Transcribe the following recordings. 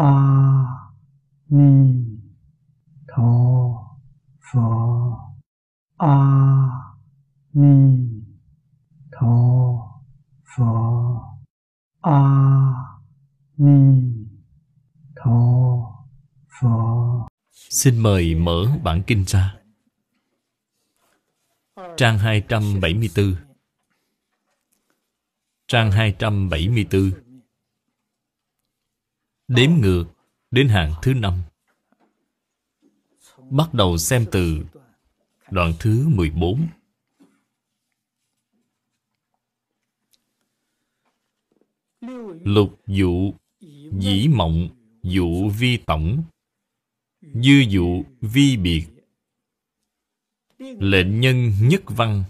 a ni tho pho a ni tho pho a ni tho pho Xin mời mở bản kinh ra Trang 274 Trang 274 Đếm ngược đến hàng thứ năm. Bắt đầu xem từ đoạn thứ 14 Lục dụ dĩ mộng, dụ vi tổng, Dư dụ vi biệt. Lệnh nhân nhất văn.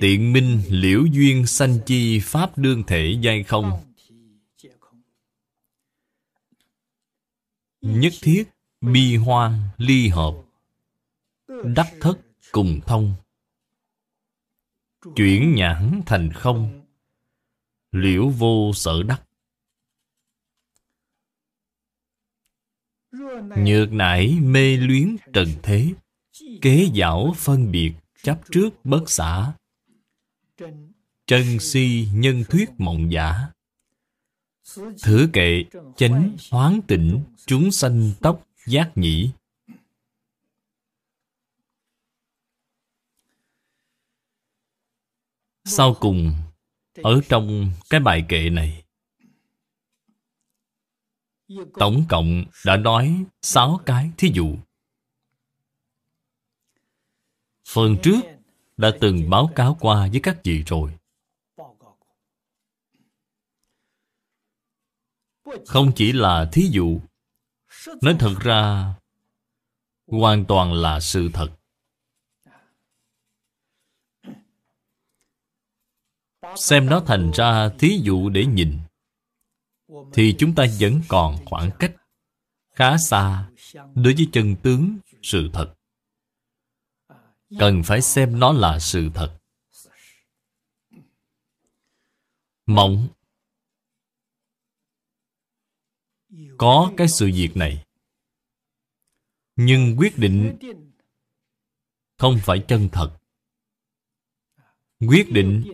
Tiện minh liễu duyên sanh chi Pháp đương thể giai không. Nhất thiết bi hoan ly hợp, Đắc thất cùng thông. Chuyển nhãn thành không, Liễu vô sở đắc. Nhược nải mê luyến trần thế, Kế giảo phân biệt chấp trước bất xả. Chân si nhân thuyết mộng giả Thử kệ, chánh hoán tịnh, Chúng sanh tóc giác nhĩ. Sau cùng, Ở trong cái bài kệ này, Tổng cộng đã nói sáu cái thí dụ. Phần trước đã từng báo cáo qua với các vị rồi. Không chỉ là thí dụ, Nói thật ra, Hoàn toàn là sự thật. Xem nó thành ra thí dụ để nhìn, Thì chúng ta vẫn còn khoảng cách Khá xa Đối với chân tướng sự thật. Cần phải xem nó là sự thật. Mộng Có cái sự việc này. Nhưng quyết định Không phải chân thật. Quyết định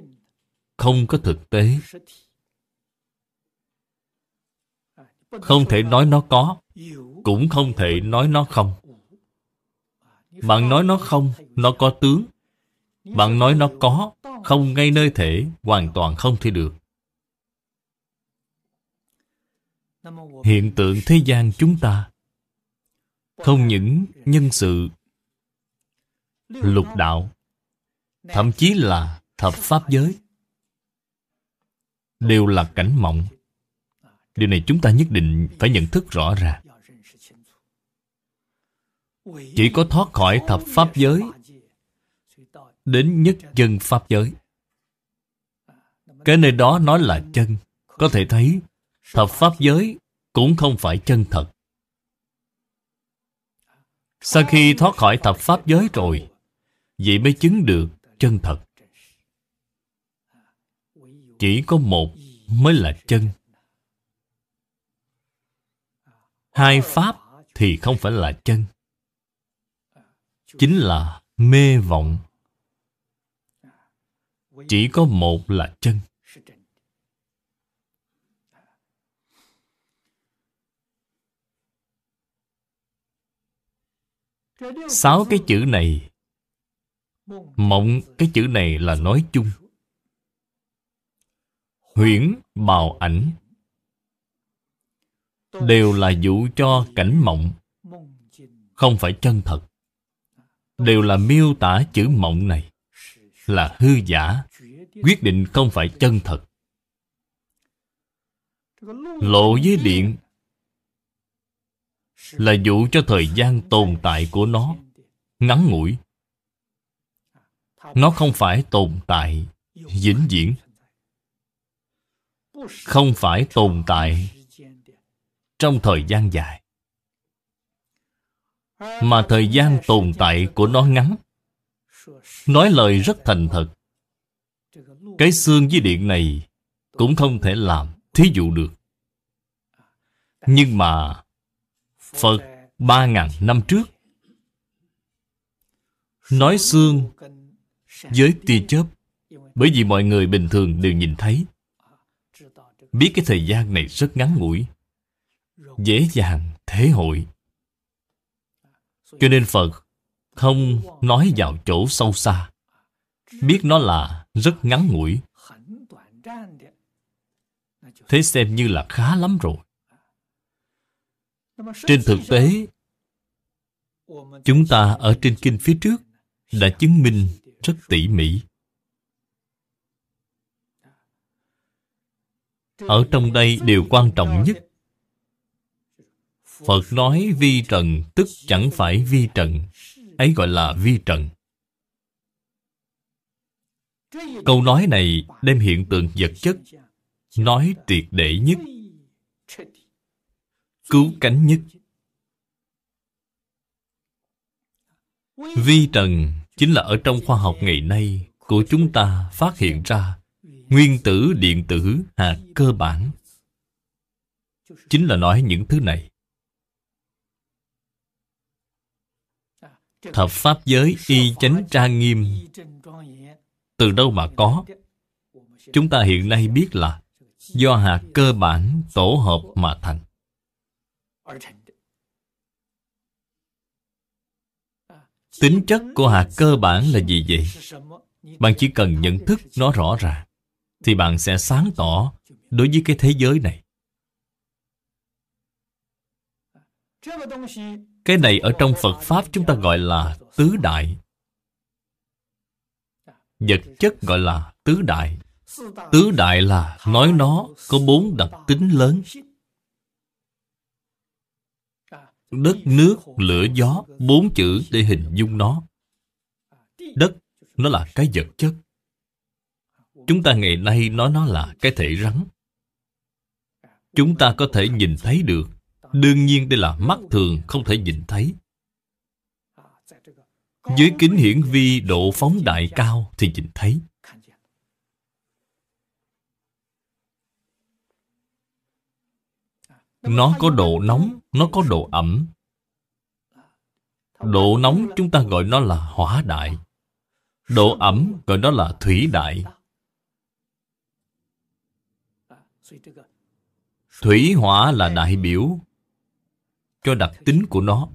Không có thực tế. Không thể nói nó có, Cũng không thể nói nó không. Bạn nói nó không, Nó có tướng. Bạn nói nó có, Không ngay nơi thể, Hoàn toàn không thể được. Hiện tượng thế gian chúng ta Không những nhân sự, Lục đạo, Thậm chí là thập pháp giới, Đều là cảnh mộng. Điều này chúng ta nhất định phải nhận thức rõ ràng. Chỉ có thoát khỏi thập pháp giới, Đến nhất chân pháp giới. Cái nơi đó nói là chân. Có thể thấy Thập pháp giới cũng không phải chân thật. Sau khi thoát khỏi thập pháp giới rồi, vậy mới chứng được chân thật. Chỉ có một mới là chân. Hai pháp thì không phải là chân. Chính là mê vọng. Chỉ có một là chân. Sáu cái chữ này. Mộng cái chữ này là nói chung. Huyễn, bào ảnh. Đều là dụ cho cảnh mộng. Không phải chân thật. Đều là miêu tả chữ mộng này. Là hư giả. Quyết định không phải chân thật. Lộ với điện là dụ cho thời gian tồn tại của nó. Ngắn ngủi. Nó không phải tồn tại, vĩnh viễn. Không phải tồn tại trong thời gian dài. Mà thời gian tồn tại của nó ngắn. Nói lời rất thành thật. Cái xương với điện này cũng không thể làm thí dụ được. Nhưng mà Phật ba ngàn năm trước. Nói xương với tia chớp, Bởi vì mọi người bình thường đều nhìn thấy. Biết cái thời gian này rất ngắn ngủi, Dễ dàng thế hội. Cho nên Phật không nói vào chỗ sâu xa. Biết nó là rất ngắn ngủi. Thế xem như là khá lắm rồi. Trên thực tế, Chúng ta ở trên kinh phía trước Đã chứng minh rất tỉ mỉ. Ở trong đây điều quan trọng nhất, Phật nói vi trần, tức chẳng phải vi trần, Ấy gọi là vi trần. Câu nói này đem hiện tượng vật chất, Nói triệt để nhất. Cứu cánh nhất. Vi trần chính là ở trong khoa học ngày nay của chúng ta phát hiện ra nguyên tử điện tử hạt cơ bản. Chính là nói những thứ này. Thập pháp giới y chánh trang nghiêm. Từ đâu mà có? Chúng ta hiện nay biết là do hạt cơ bản tổ hợp mà thành tính chất của hạt cơ bản là gì vậy? bạn chỉ cần nhận thức nó rõ ràng thì bạn sẽ sáng tỏ đối với cái thế giới này. Cái này ở trong phật pháp chúng ta gọi là tứ đại. Vật chất gọi là tứ đại. Tứ đại là nói nó có bốn đặc tính lớn đất nước, lửa gió, bốn chữ để hình dung nó. Đất, nó là cái vật chất. Chúng ta ngày nay nói nó là cái thể rắn. Chúng ta có thể nhìn thấy được. Đương nhiên đây là mắt thường, không thể nhìn thấy. Dưới kính hiển vi độ phóng đại cao thì nhìn thấy. Nó có độ nóng nó có độ ẩm. Độ nóng chúng ta gọi nó là hỏa đại. Độ ẩm gọi nó là thủy đại. Thủy hỏa là đại biểu cho đặc tính của nó.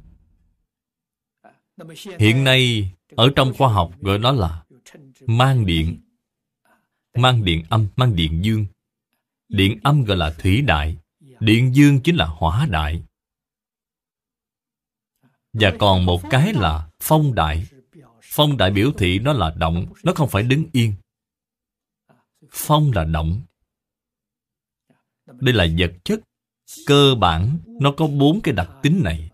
Hiện nay ở trong khoa học gọi nó là mang điện. Mang điện âm mang điện dương. Điện âm gọi là thủy đại điện dương chính là hỏa đại. Và còn một cái là phong đại. Phong đại biểu thị nó là động nó không phải đứng yên. Phong là động. Đây là vật chất. Cơ bản nó có bốn cái đặc tính này.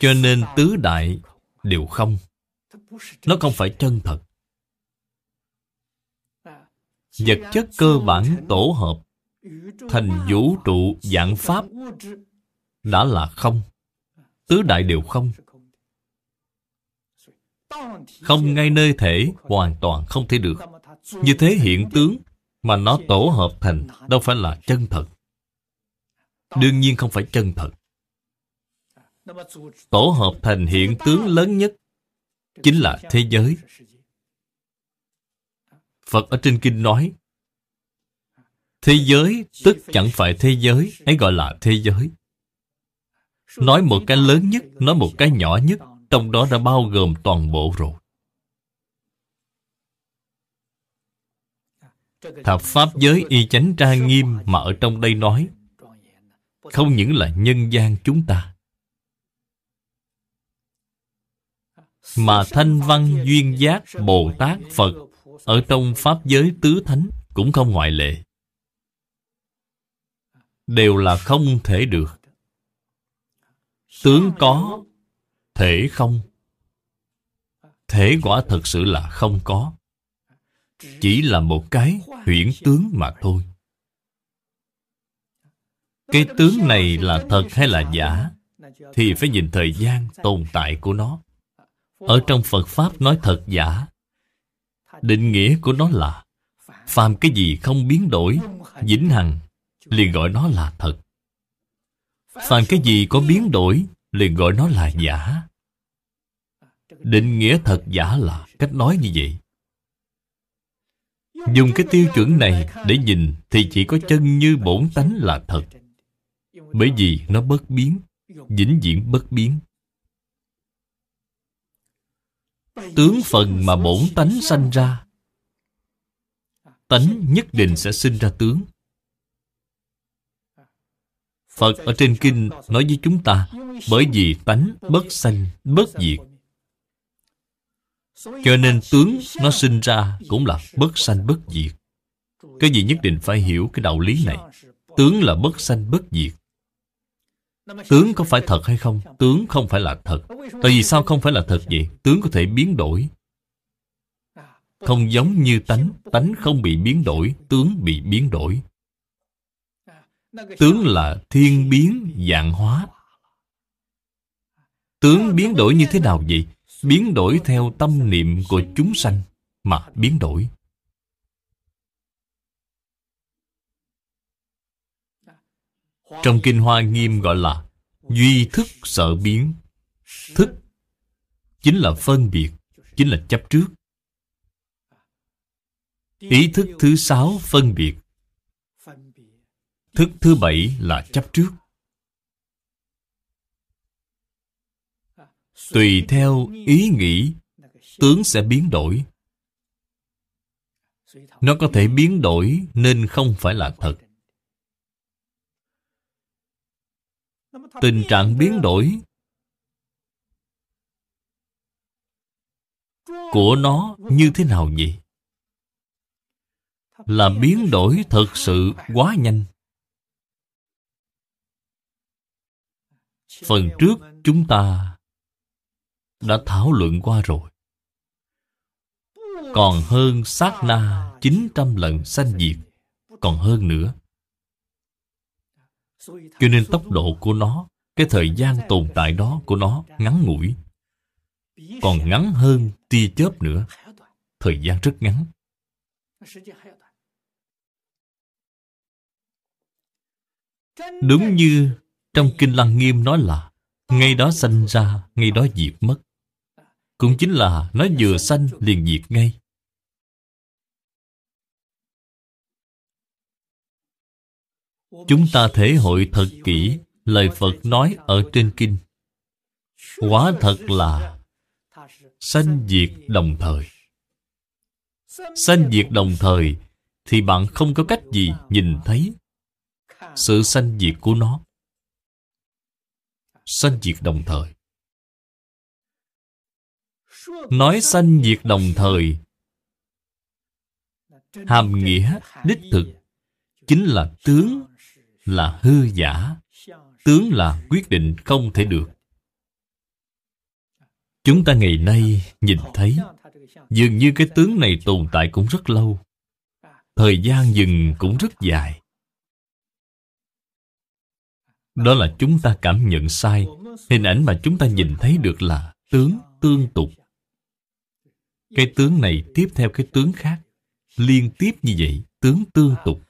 Cho nên tứ đại đều không. Nó không phải chân thật vật chất cơ bản tổ hợp, thành vũ trụ dạng pháp đã là không, tứ đại đều không. Không ngay nơi thể, hoàn toàn không thể được. Như thế hiện tướng mà nó tổ hợp thành đâu phải là chân thật. Đương nhiên không phải chân thật. Tổ hợp thành hiện tướng lớn nhất chính là thế giới phật ở trên kinh nói, thế giới, tức chẳng phải thế giới, ấy gọi là thế giới. Nói một cái lớn nhất, nói một cái nhỏ nhất, trong đó đã bao gồm toàn bộ rồi. Thập pháp giới y chánh tra nghiêm mà ở trong đây nói, không những là nhân gian chúng ta, mà thanh văn duyên giác bồ tát phật ở trong pháp giới tứ thánh cũng không ngoại lệ. Đều là không thể được. Tướng có, thể không? Thể quả thật sự là không có. Chỉ là một cái huyễn tướng mà thôi. Cái tướng này là thật hay là giả, thì phải nhìn thời gian tồn tại của nó. Ở trong phật pháp nói thật giả định nghĩa của nó là, Phàm cái gì không biến đổi Vĩnh hằng, liền gọi nó là thật. Phàm cái gì có biến đổi, liền gọi nó là giả. Định nghĩa thật giả là cách nói như vậy. Dùng cái tiêu chuẩn này để nhìn Thì chỉ có chân như bổn tánh là thật. Bởi vì nó bất biến, Vĩnh viễn bất biến. Tướng phần mà bổn tánh sanh ra Tánh nhất định sẽ sinh ra tướng. Phật ở trên kinh nói với chúng ta Bởi vì tánh bất sanh, bất diệt. Cho nên tướng nó sinh ra cũng là bất sanh, bất diệt. Cái gì nhất định phải hiểu cái đạo lý này. Tướng là bất sanh, bất diệt. Tướng có phải thật hay không? Tướng không phải là thật Tại vì sao không phải là thật vậy? Tướng có thể biến đổi Không giống như tánh Tánh không bị biến đổi, Tướng bị biến đổi Tướng là thiên biến dạng hóa Tướng biến đổi như thế nào vậy? Biến đổi theo tâm niệm của chúng sanh Mà biến đổi Trong Kinh Hoa Nghiêm gọi là Duy thức sợ biến. Thức Chính là phân biệt, Chính là chấp trước. Ý thức thứ sáu, phân biệt. Thức thứ bảy là chấp trước. Tùy theo ý nghĩ, Tướng sẽ biến đổi. Nó có thể biến đổi Nên không phải là thật. Tình trạng biến đổi Của nó như thế nào vậy? Là biến đổi thật sự quá nhanh Phần trước chúng ta đã thảo luận qua rồi. Còn hơn sát na 900 lần sanh diệt. Còn hơn nữa. Cho nên tốc độ của nó, cái thời gian tồn tại đó của nó ngắn ngủi. Còn ngắn hơn tia chớp nữa. Thời gian rất ngắn. Đúng như trong Kinh Lăng Nghiêm nói là Ngay đó sanh ra, ngay đó diệt mất Cũng chính là nó vừa sanh liền diệt ngay Chúng ta thể hội thật kỹ, lời Phật nói ở trên kinh. Quả thật là sanh diệt đồng thời. Sanh diệt đồng thời thì bạn không có cách gì nhìn thấy sự sanh diệt của nó sanh diệt đồng thời nói sanh diệt đồng thời hàm nghĩa đích thực chính là tướng là hư giả. Tướng là quyết định không thể được. Chúng ta ngày nay nhìn thấy, dường như cái tướng này tồn tại cũng rất lâu. Thời gian dừng cũng rất dài. Đó là chúng ta cảm nhận sai. Hình ảnh mà chúng ta nhìn thấy được là tướng tương tục. Cái tướng này tiếp theo cái tướng khác. Liên tiếp như vậy, Tướng tương tục.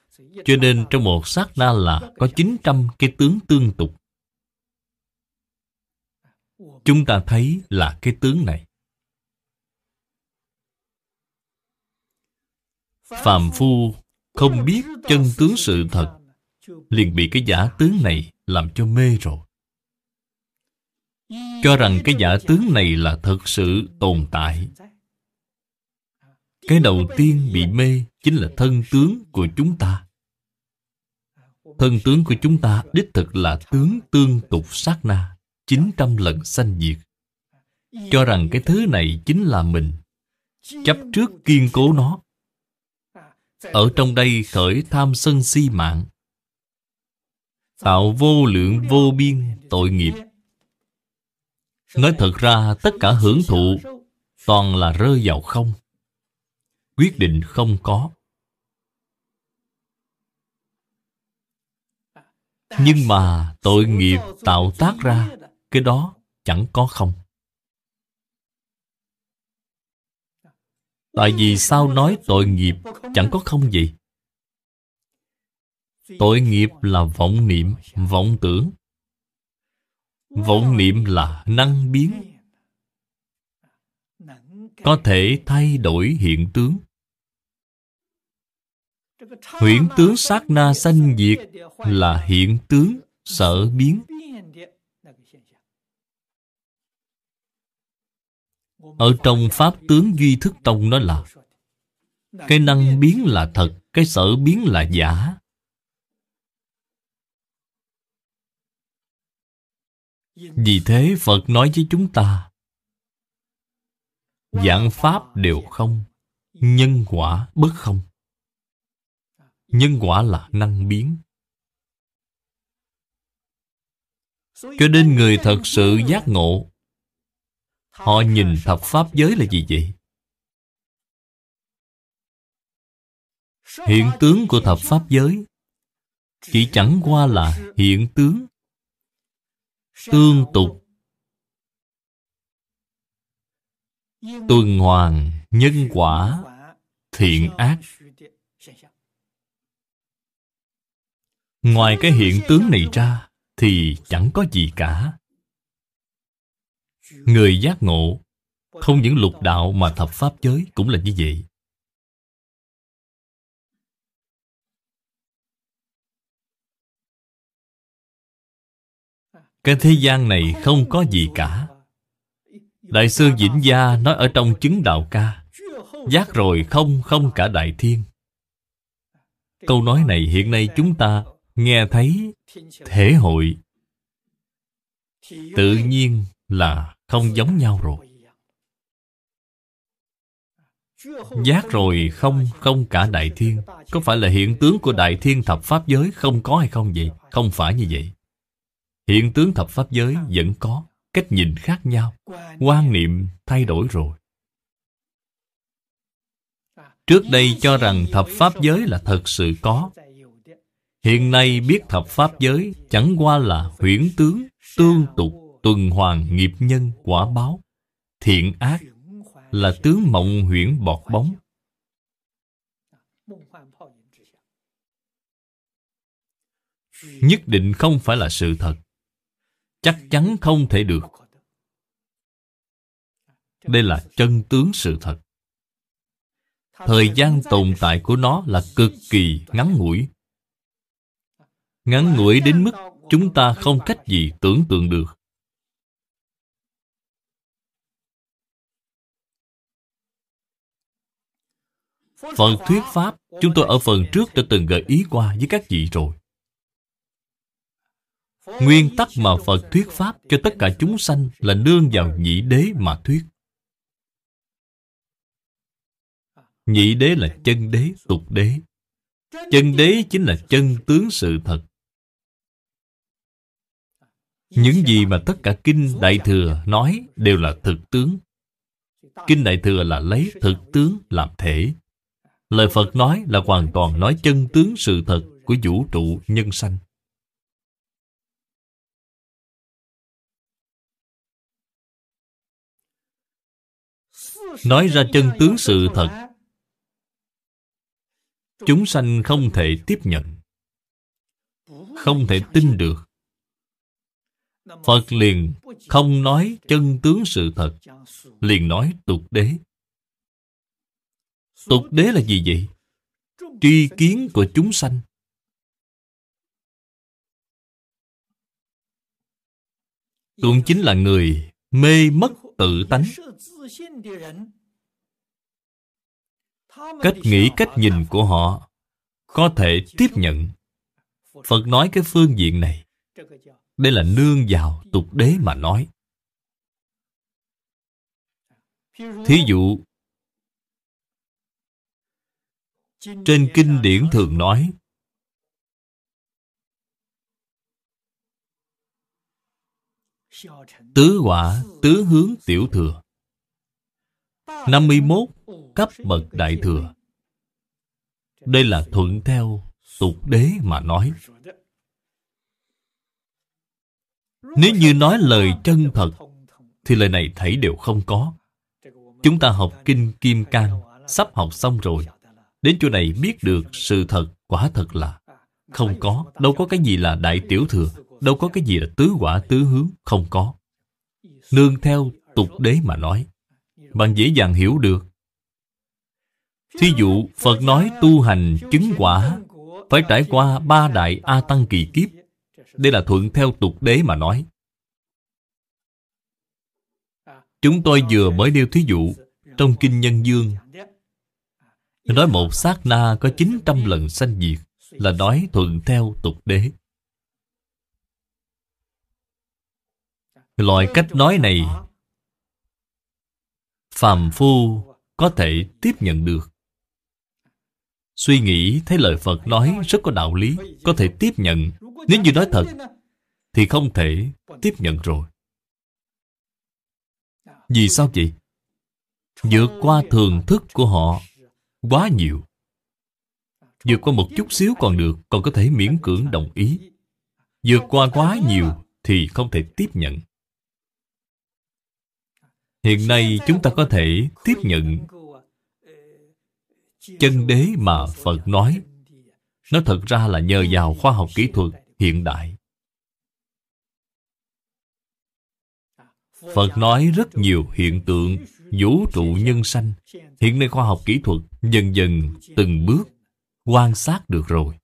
Cho nên trong một sát na là Có 900 cái tướng tương tục. Chúng ta thấy là cái tướng này. Phàm phu không biết chân tướng sự thật, liền bị cái giả tướng này làm cho mê rồi. Cho rằng cái giả tướng này là thật sự tồn tại. Cái đầu tiên bị mê chính là thân tướng của chúng ta thân tướng của chúng ta đích thực là tướng tương tục sát na 900 lần sanh diệt. Cho rằng cái thứ này chính là mình. Chấp trước kiên cố nó. Ở trong đây khởi tham sân si mạng. Tạo vô lượng vô biên tội nghiệp. Nói thật ra, tất cả hưởng thụ toàn là rơi vào không. Quyết định không có. Nhưng mà tội nghiệp tạo tác ra cái đó chẳng có không Tại vì sao nói tội nghiệp chẳng có không gì? Tội nghiệp là vọng niệm, vọng tưởng. Vọng niệm là năng biến, có thể thay đổi hiện tướng. Huyễn tướng sát na sanh diệt là hiện tướng sở biến. Ở trong Pháp tướng Duy Thức Tông nó là, Cái năng biến là thật, Cái sở biến là giả Vì thế Phật nói với chúng ta Dạng Pháp đều không, Nhân quả bất không Nhân quả là năng biến Cho nên người thật sự giác ngộ, Họ nhìn thập pháp giới là gì vậy? Hiện tướng của thập pháp giới Chỉ chẳng qua là hiện tướng, Tương tục, Tuần hoàn, Nhân quả, Thiện ác Ngoài cái hiện tướng này ra, Thì chẳng có gì cả. Người giác ngộ, Không những lục đạo mà thập pháp giới cũng là như vậy. Cái thế gian này không có gì cả. Đại sư Vĩnh Gia nói ở trong chứng đạo ca, Giác rồi không không cả đại thiên. Câu nói này hiện nay chúng ta nghe thấy thể hội tự nhiên là không giống nhau rồi. Giác rồi không không cả đại thiên. Có phải là hiện tướng của đại thiên thập pháp giới không có hay không vậy? Không phải như vậy. Hiện tướng thập pháp giới vẫn có, cách nhìn khác nhau. Quan niệm thay đổi rồi. Trước đây cho rằng thập pháp giới là thật sự có hiện nay biết thập pháp giới, chẳng qua là huyễn tướng, tương tục, tuần hoàn nghiệp nhân, quả báo. Thiện ác là tướng mộng huyễn bọt bóng. Nhất định không phải là sự thật. Chắc chắn không thể được. Đây là chân tướng sự thật. Thời gian tồn tại của nó là cực kỳ ngắn ngủi ngắn ngủi đến mức chúng ta không cách gì tưởng tượng được Phần thuyết Pháp Chúng tôi ở phần trước đã từng gợi ý qua với các vị rồi Nguyên tắc mà Phật thuyết Pháp cho tất cả chúng sanh là nương vào nhị đế mà thuyết. Nhị đế là chân đế, tục đế. Chân đế chính là chân tướng sự thật. Những gì mà tất cả Kinh Đại Thừa nói đều là thực tướng. Kinh Đại Thừa là lấy thực tướng làm thể. Lời Phật nói là hoàn toàn nói chân tướng sự thật của vũ trụ nhân sanh. Nói ra chân tướng sự thật, Chúng sanh không thể tiếp nhận, Không thể tin được Phật liền không nói chân tướng sự thật, Liền nói tục đế. Tục đế là gì vậy? Tri kiến của chúng sanh. Cũng chính là người mê mất tự tánh. Cách nghĩ, cách nhìn của họ Có thể tiếp nhận. Phật nói cái phương diện này. Đây là nương vào tục đế mà nói. Thí dụ Trên kinh điển thường nói Tứ quả, tứ hướng tiểu thừa. 51 cấp bậc đại thừa. Đây là thuận theo tục đế mà nói. Nếu như nói lời chân thật, Thì lời này thảy đều không có. Chúng ta học Kinh Kim Cang, Sắp học xong rồi. Đến chỗ này biết được sự thật, Quả thật là Không có. Đâu có cái gì là đại tiểu thừa, Đâu có cái gì là tứ quả tứ hướng, Không có. Nương theo tục đế mà nói Bạn dễ dàng hiểu được. Thí dụ, Phật nói tu hành chứng quả, Phải trải qua ba đại A Tăng kỳ kiếp. Đây là thuận theo tục đế mà nói. Chúng tôi vừa mới nêu thí dụ Trong Kinh Nhân Dương. Nói một sát na có 900 lần sanh diệt Là nói thuận theo tục đế. Loại cách nói này, Phàm phu có thể tiếp nhận được. Suy nghĩ thấy lời Phật nói rất có đạo lý, Có thể tiếp nhận. Nếu như nói thật, Thì không thể tiếp nhận rồi. Vì sao vậy? Vượt qua thường thức của họ Quá nhiều. Vượt qua một chút xíu còn được, Còn có thể miễn cưỡng đồng ý. Vượt qua quá nhiều Thì không thể tiếp nhận. Hiện nay chúng ta có thể tiếp nhận chân đế mà Phật nói. Nó thật ra là nhờ vào khoa học kỹ thuật hiện đại. Phật nói rất nhiều hiện tượng vũ trụ nhân sanh. Hiện nay khoa học kỹ thuật dần dần từng bước quan sát được rồi.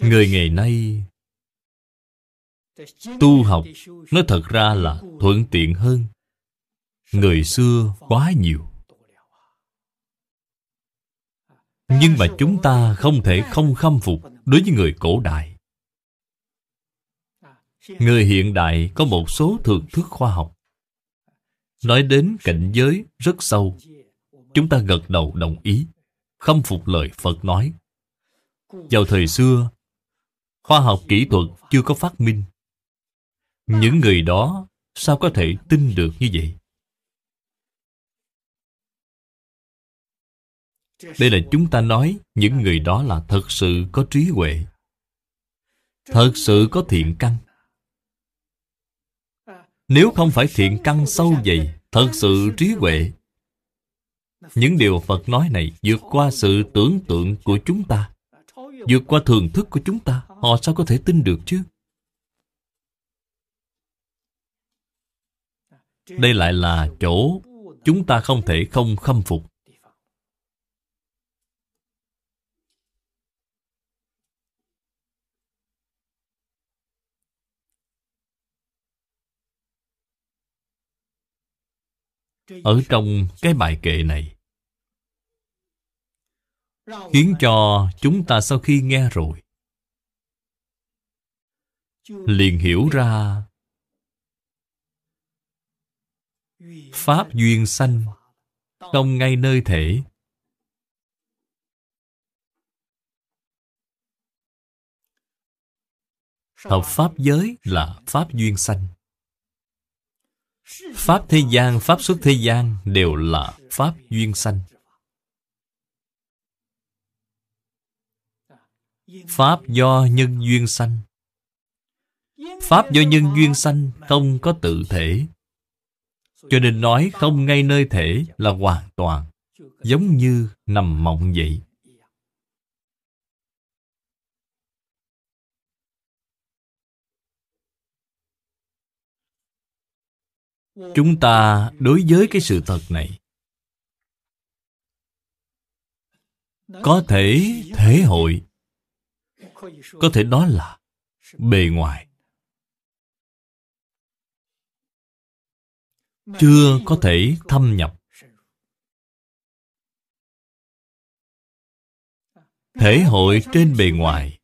Người ngày nay Tu học Nó thật ra là thuận tiện hơn. Người xưa quá nhiều Nhưng mà chúng ta không thể không khâm phục Đối với người cổ đại. Người hiện đại có một số thưởng thức khoa học. Nói đến cảnh giới rất sâu, Chúng ta gật đầu đồng ý, Khâm phục lời Phật nói. Vào thời xưa, Khoa học kỹ thuật chưa có phát minh. Những người đó sao có thể tin được như vậy? Đây là chúng ta nói những người đó là thật sự có trí huệ. Thật sự có thiện căn. Nếu không phải thiện căn sâu dày, thật sự trí huệ, những điều Phật nói này vượt qua sự tưởng tượng của chúng ta, vượt qua thường thức của chúng ta, họ sao có thể tin được chứ? Đây lại là chỗ chúng ta không thể không khâm phục. Ở trong cái bài kệ này. Khiến cho chúng ta sau khi nghe rồi, Liền hiểu ra Pháp duyên sanh Không ngay nơi thể. Hợp pháp giới là Pháp duyên sanh. Pháp thế gian, Pháp xuất thế gian Đều là Pháp duyên sanh. Pháp do nhân duyên sanh. Pháp do nhân duyên sanh Không có tự thể. Cho nên nói không ngay nơi thể là hoàn toàn Giống như nằm mộng vậy. Chúng ta đối với cái sự thật này, Có thể thể hội, Có thể đó là bề ngoài. Chưa có thể thâm nhập. Thể hội trên bề ngoài.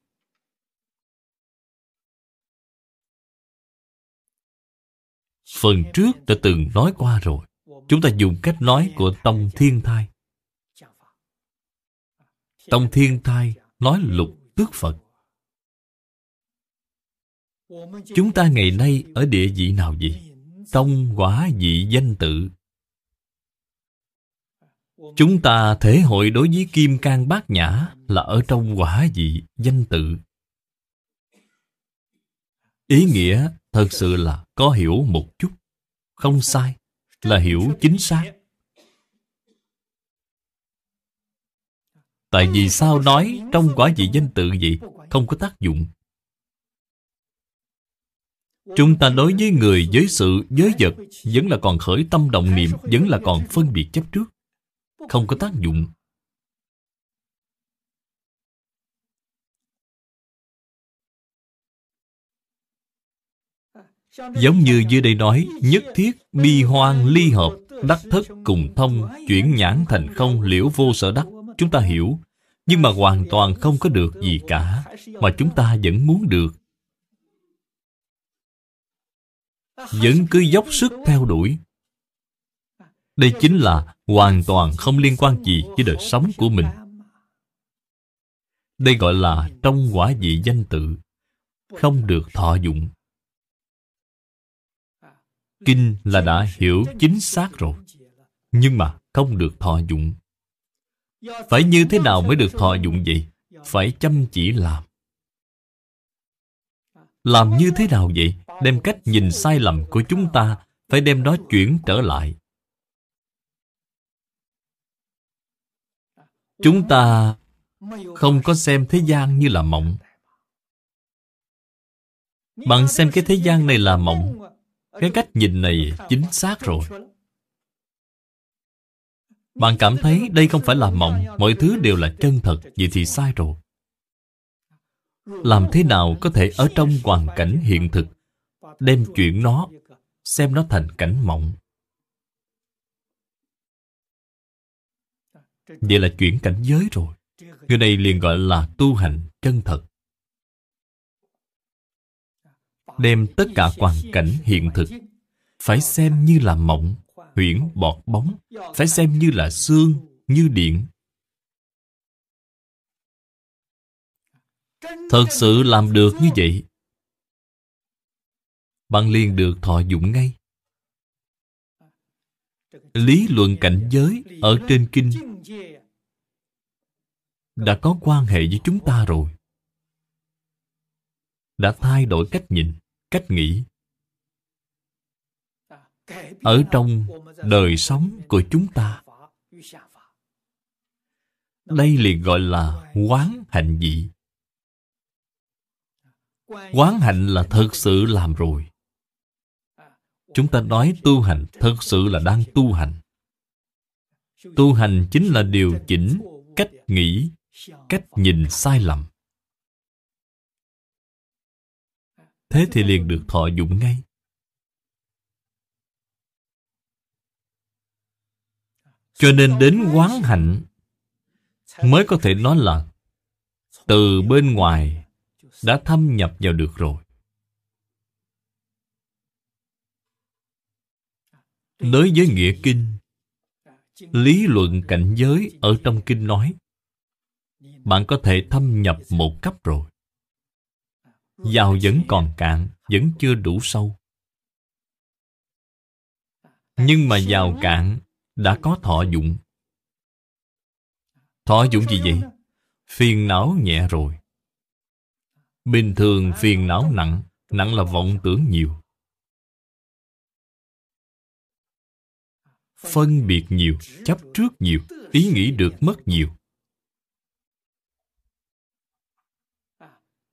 Phần trước đã từng nói qua rồi. Chúng ta dùng cách nói của tông thiên thai. Tông thiên thai nói lục tước phật. Chúng ta ngày nay ở địa vị nào vậy? Tông quả vị danh tự. Chúng ta thể hội đối với kim cang bát nhã là ở trong quả vị danh tự ý nghĩa thật sự là có hiểu một chút. Không sai, là hiểu chính xác. Tại vì sao nói trong quả vị danh tự vậy? Không có tác dụng. Chúng ta đối với người với sự, với vật, vẫn là còn khởi tâm động niệm, vẫn là còn phân biệt chấp trước. Không có tác dụng. Giống như dưới đây nói, Nhất thiết bi hoang ly hợp, Đắc thất cùng thông, Chuyển nhãn thành không, liễu vô sở đắc. Chúng ta hiểu, Nhưng mà hoàn toàn không có được gì cả, Mà chúng ta vẫn muốn được. Vẫn cứ dốc sức theo đuổi. Đây chính là hoàn toàn không liên quan gì với đời sống của mình. Đây gọi là trong quả vị danh tự, Không được thọ dụng. Kinh là đã hiểu chính xác rồi, Nhưng mà không được thọ dụng. Phải như thế nào mới được thọ dụng vậy? Phải chăm chỉ làm. Làm như thế nào vậy? Đem cách nhìn sai lầm của chúng ta, Phải đem nó chuyển trở lại. Chúng ta không có xem thế gian như là mộng. Bạn xem cái thế gian này là mộng cái cách nhìn này chính xác rồi. Bạn cảm thấy đây không phải là mộng, Mọi thứ đều là chân thật, Vậy thì sai rồi. Làm thế nào có thể ở trong hoàn cảnh hiện thực, Đem chuyện nó, Xem nó thành cảnh mộng? Vậy là chuyển cảnh giới rồi. Người này liền gọi là tu hành chân thật đem tất cả hoàn cảnh hiện thực. Phải xem như là mộng, huyễn, bọt bóng. Phải xem như là xương, như điện. Thật sự làm được như vậy, bạn liền được thọ dụng ngay. Lý luận cảnh giới ở trên kinh đã có quan hệ với chúng ta rồi. Đã thay đổi cách nhìn cách nghĩ. Ở trong đời sống của chúng ta, đây liền gọi là quán hạnh dị quán hạnh là thật sự làm rồi. Chúng ta nói tu hành thật sự là đang tu hành. Tu hành chính là điều chỉnh cách nghĩ, cách nhìn sai lầm. Thế thì liền được thọ dụng ngay. Cho nên đến quán hạnh mới có thể nói là từ bên ngoài đã thâm nhập vào được rồi. Đối với nghĩa kinh, lý luận cảnh giới ở trong kinh nói, bạn có thể thâm nhập một cấp rồi. Giàu vẫn còn cạn, Vẫn chưa đủ sâu. Nhưng mà giàu cạn Đã có thọ dụng. Thọ dụng gì vậy? Phiền não nhẹ rồi. Bình thường phiền não nặng Nặng là vọng tưởng nhiều. Phân biệt nhiều, Chấp trước nhiều, Ý nghĩ được mất nhiều.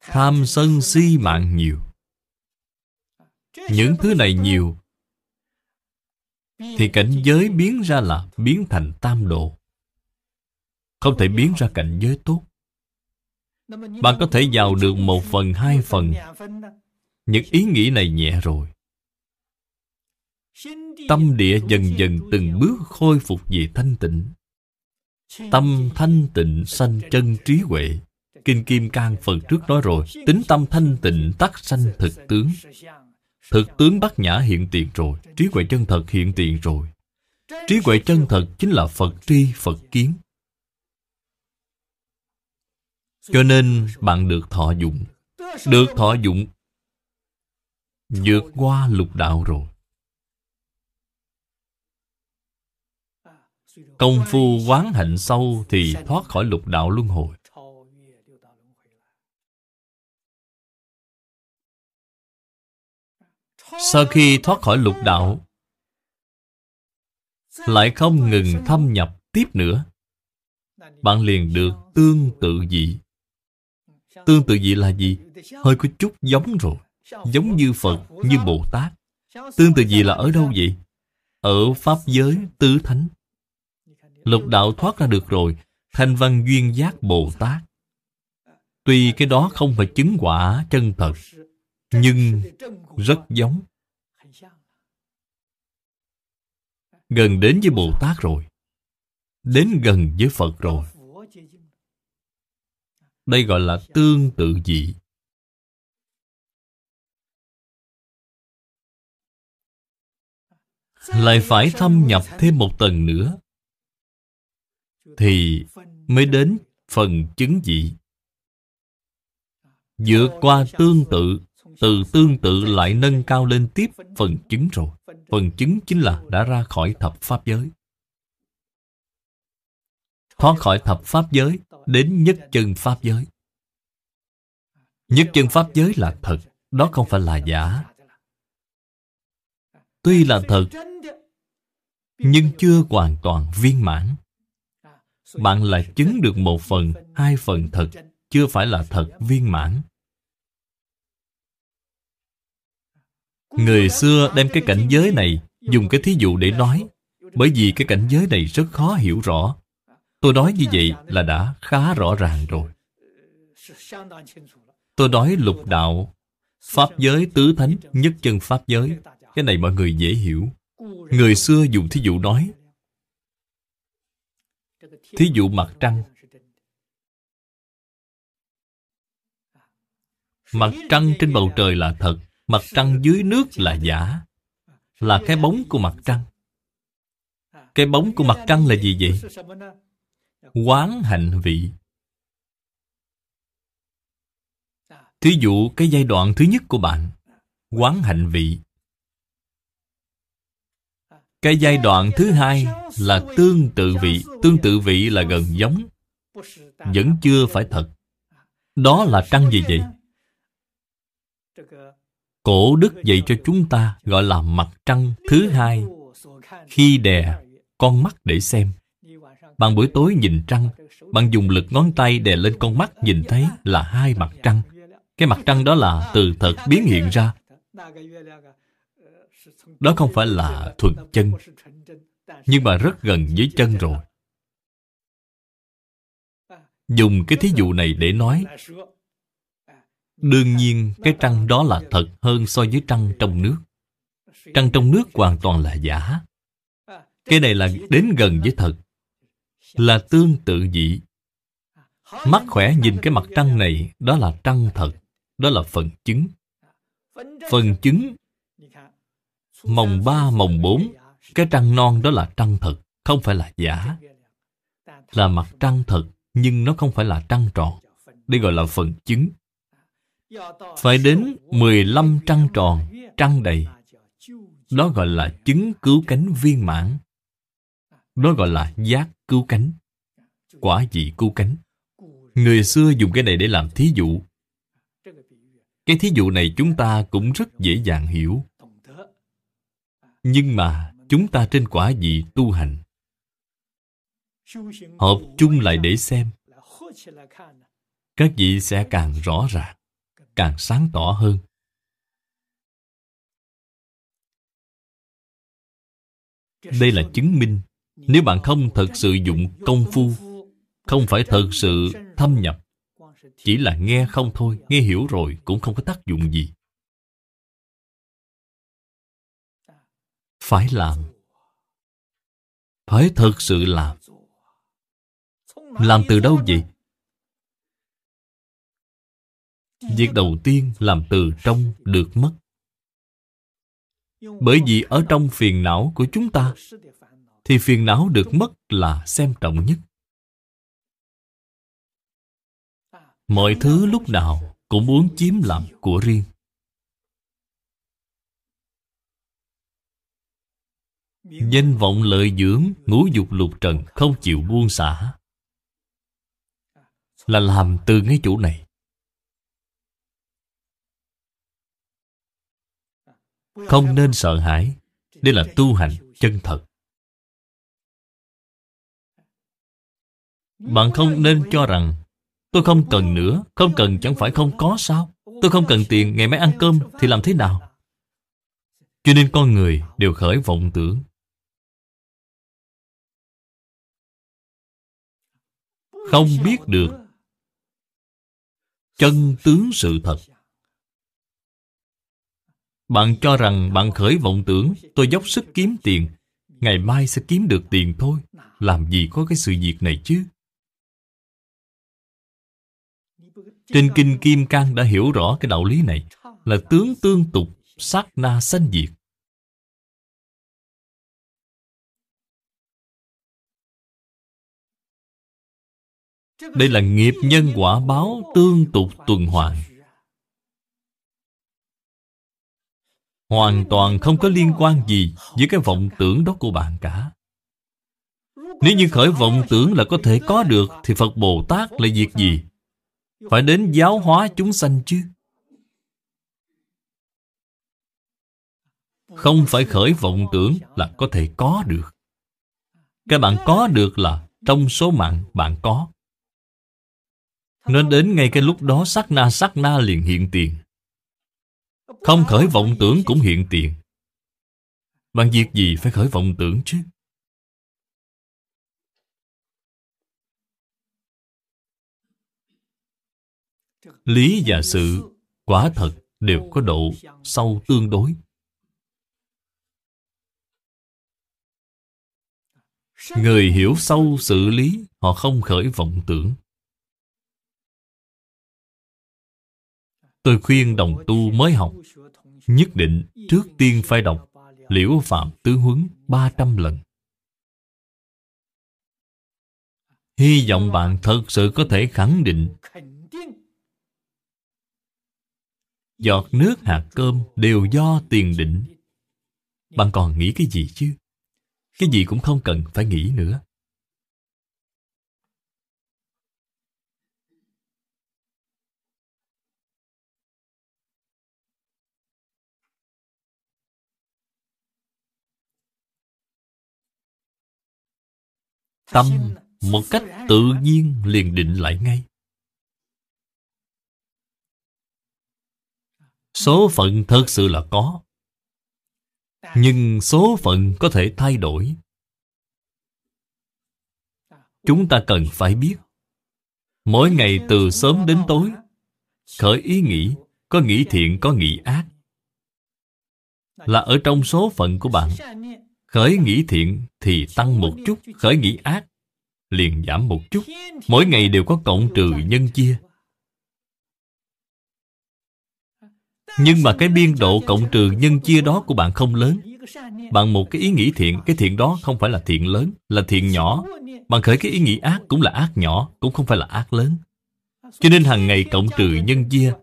Tham sân si mạng nhiều. Những thứ này nhiều, Thì cảnh giới biến ra là biến thành tam độ. Không thể biến ra cảnh giới tốt. Bạn có thể vào được một phần, hai phần. Những ý nghĩ này nhẹ rồi. Tâm địa dần dần từng bước khôi phục về thanh tịnh. Tâm thanh tịnh sanh chân trí huệ. Kinh Kim Cang phần trước nói rồi, Tính tâm thanh tịnh tắc sanh thực tướng. Thực tướng bát nhã hiện tiền rồi, Trí huệ chân thật hiện tiền rồi. Trí huệ chân thật chính là Phật tri, Phật kiến. Cho nên bạn được thọ dụng, Được thọ dụng, vượt qua lục đạo rồi. Công phu quán hạnh sâu Thì thoát khỏi lục đạo luân hồi. Sau khi thoát khỏi lục đạo, lại không ngừng thâm nhập tiếp nữa. Bạn liền được tương tự dị tương tự dị là gì? Hơi có chút giống rồi, giống như phật, như bồ tát. Tương tự dị là ở đâu vậy? Ở pháp giới tứ thánh. Lục đạo thoát ra được rồi, thanh văn duyên giác bồ tát. Tuy cái đó không phải chứng quả chân thật nhưng rất giống. Gần đến với bồ tát rồi. Đến gần với phật rồi. Đây gọi là tương tự dị. Lại phải thâm nhập thêm một tầng nữa. Thì mới đến phần chứng dị. Vượt qua tương tự từ tương tự lại nâng cao lên tiếp phần chứng rồi. Phần chứng chính là đã ra khỏi thập pháp giới. Thoát khỏi thập pháp giới, đến nhất chân pháp giới. Nhất chân pháp giới là thật, đó không phải là giả. Tuy là thật, nhưng chưa hoàn toàn viên mãn. Bạn lại chứng được một phần, hai phần thật, chưa phải là thật viên mãn. Người xưa đem cái cảnh giới này dùng cái thí dụ để nói, bởi vì cái cảnh giới này rất khó hiểu rõ. Tôi nói như vậy là đã khá rõ ràng rồi. Tôi nói lục đạo, pháp giới tứ thánh, nhất chân pháp giới, cái này mọi người dễ hiểu. Người xưa dùng thí dụ nói, thí dụ mặt trăng. Mặt trăng trên bầu trời là thật mặt trăng dưới nước là giả, là cái bóng của mặt trăng. Cái bóng của mặt trăng là gì vậy? Quán hạnh vị. Thí dụ cái giai đoạn thứ nhất của bạn, quán hạnh vị. Cái giai đoạn thứ hai là tương tự vị. Tương tự vị là gần giống, vẫn chưa phải thật. Đó là trăng gì vậy? Cổ đức dạy cho chúng ta gọi là mặt trăng thứ hai. Khi đè, con mắt để xem. Bạn buổi tối nhìn trăng, bạn dùng lực ngón tay đè lên con mắt nhìn thấy là hai mặt trăng. Cái mặt trăng đó là từ thật biến hiện ra. Đó không phải là thuần chân, nhưng mà rất gần với chân rồi. Dùng cái thí dụ này để nói đương nhiên, cái trăng đó là thật hơn so với trăng trong nước. Trăng trong nước hoàn toàn là giả. Cái này là đến gần với thật, là tương tự dị. Mắt khỏe nhìn cái mặt trăng này, đó là trăng thật, đó là phần chứng. Phần chứng mồng ba mồng bốn, cái trăng non đó là trăng thật, không phải là giả. Là mặt trăng thật, nhưng nó không phải là trăng tròn. Đây gọi là phần chứng phải đến 15 trăng tròn, trăng đầy. Đó gọi là chứng cứu cánh viên mãn. Đó gọi là giác cứu cánh, quả vị cứu cánh. Người xưa dùng cái này để làm thí dụ. Cái thí dụ này chúng ta cũng rất dễ dàng hiểu. Nhưng mà chúng ta trên quả vị tu hành, hợp chung lại để xem. Các vị sẽ càng rõ ràng càng sáng tỏ hơn. Đây là chứng minh, nếu bạn không thật sự dụng công phu, không phải thật sự thâm nhập, chỉ là nghe không thôi, nghe hiểu rồi cũng không có tác dụng gì. Phải làm. Phải thật sự làm. Làm từ đâu vậy? Việc đầu tiên làm từ trong được mất. Bởi vì ở trong phiền não của chúng ta, thì phiền não được mất là xem trọng nhất. Mọi thứ lúc nào cũng muốn chiếm làm của riêng. Danh vọng lợi dưỡng ngũ dục lục trần không chịu buông xả. Là làm từ ngay chỗ này. Không nên sợ hãi. Đây là tu hành chân thật. Bạn không nên cho rằng, Tôi không cần nữa, Không cần, chẳng phải không có sao? Tôi không cần tiền, ngày mai ăn cơm Thì làm thế nào? Cho nên con người đều khởi vọng tưởng. Không biết được Chân tướng sự thật. Bạn cho rằng bạn khởi vọng tưởng, Tôi dốc sức kiếm tiền. Ngày mai sẽ kiếm được tiền thôi. Làm gì có cái sự việc này chứ? Trên Kinh Kim Cang đã hiểu rõ cái đạo lý này, Là tướng tương tục, sát na sanh diệt. Đây là nghiệp nhân quả báo tương tục tuần hoàn. Hoàn toàn không có liên quan gì với cái vọng tưởng đó của bạn cả. Nếu như khởi vọng tưởng là có thể có được, Thì Phật Bồ Tát là việc gì? Phải đến giáo hóa chúng sanh chứ. Không phải khởi vọng tưởng là có thể có được. Cái bạn có được là trong số mạng bạn có. Nên đến ngay cái lúc đó sắc na sắc na liền hiện tiền. Không khởi vọng tưởng cũng hiện tiền Bạn việc gì phải khởi vọng tưởng chứ Lý và sự quả thật đều có độ sâu tương đối. Người hiểu sâu sự lý, họ không khởi vọng tưởng. Tôi khuyên đồng tu mới học, nhất định trước tiên phải đọc Liễu Phạm Tứ Huấn 300 lần. Hy vọng bạn thật sự có thể khẳng định Giọt nước hạt cơm đều do tiền định Bạn còn nghĩ cái gì chứ? Cái gì cũng không cần phải nghĩ nữa Tâm một cách tự nhiên liền định lại ngay. Số phận thật sự là có, Nhưng số phận có thể thay đổi. Chúng ta cần phải biết, Mỗi ngày từ sớm đến tối, Khởi ý nghĩ, Có nghĩ thiện, có nghĩ ác, Là ở trong số phận của bạn. Khởi nghĩ thiện thì tăng một chút, Khởi nghĩ ác liền giảm một chút. Mỗi ngày đều có cộng trừ nhân chia. Nhưng mà cái biên độ cộng trừ nhân chia đó của bạn không lớn. Bằng một cái ý nghĩ thiện, Cái thiện đó không phải là thiện lớn, Là thiện nhỏ. Bạn khởi cái ý nghĩ ác cũng là ác nhỏ, Cũng không phải là ác lớn. Cho nên hàng ngày cộng trừ nhân chia,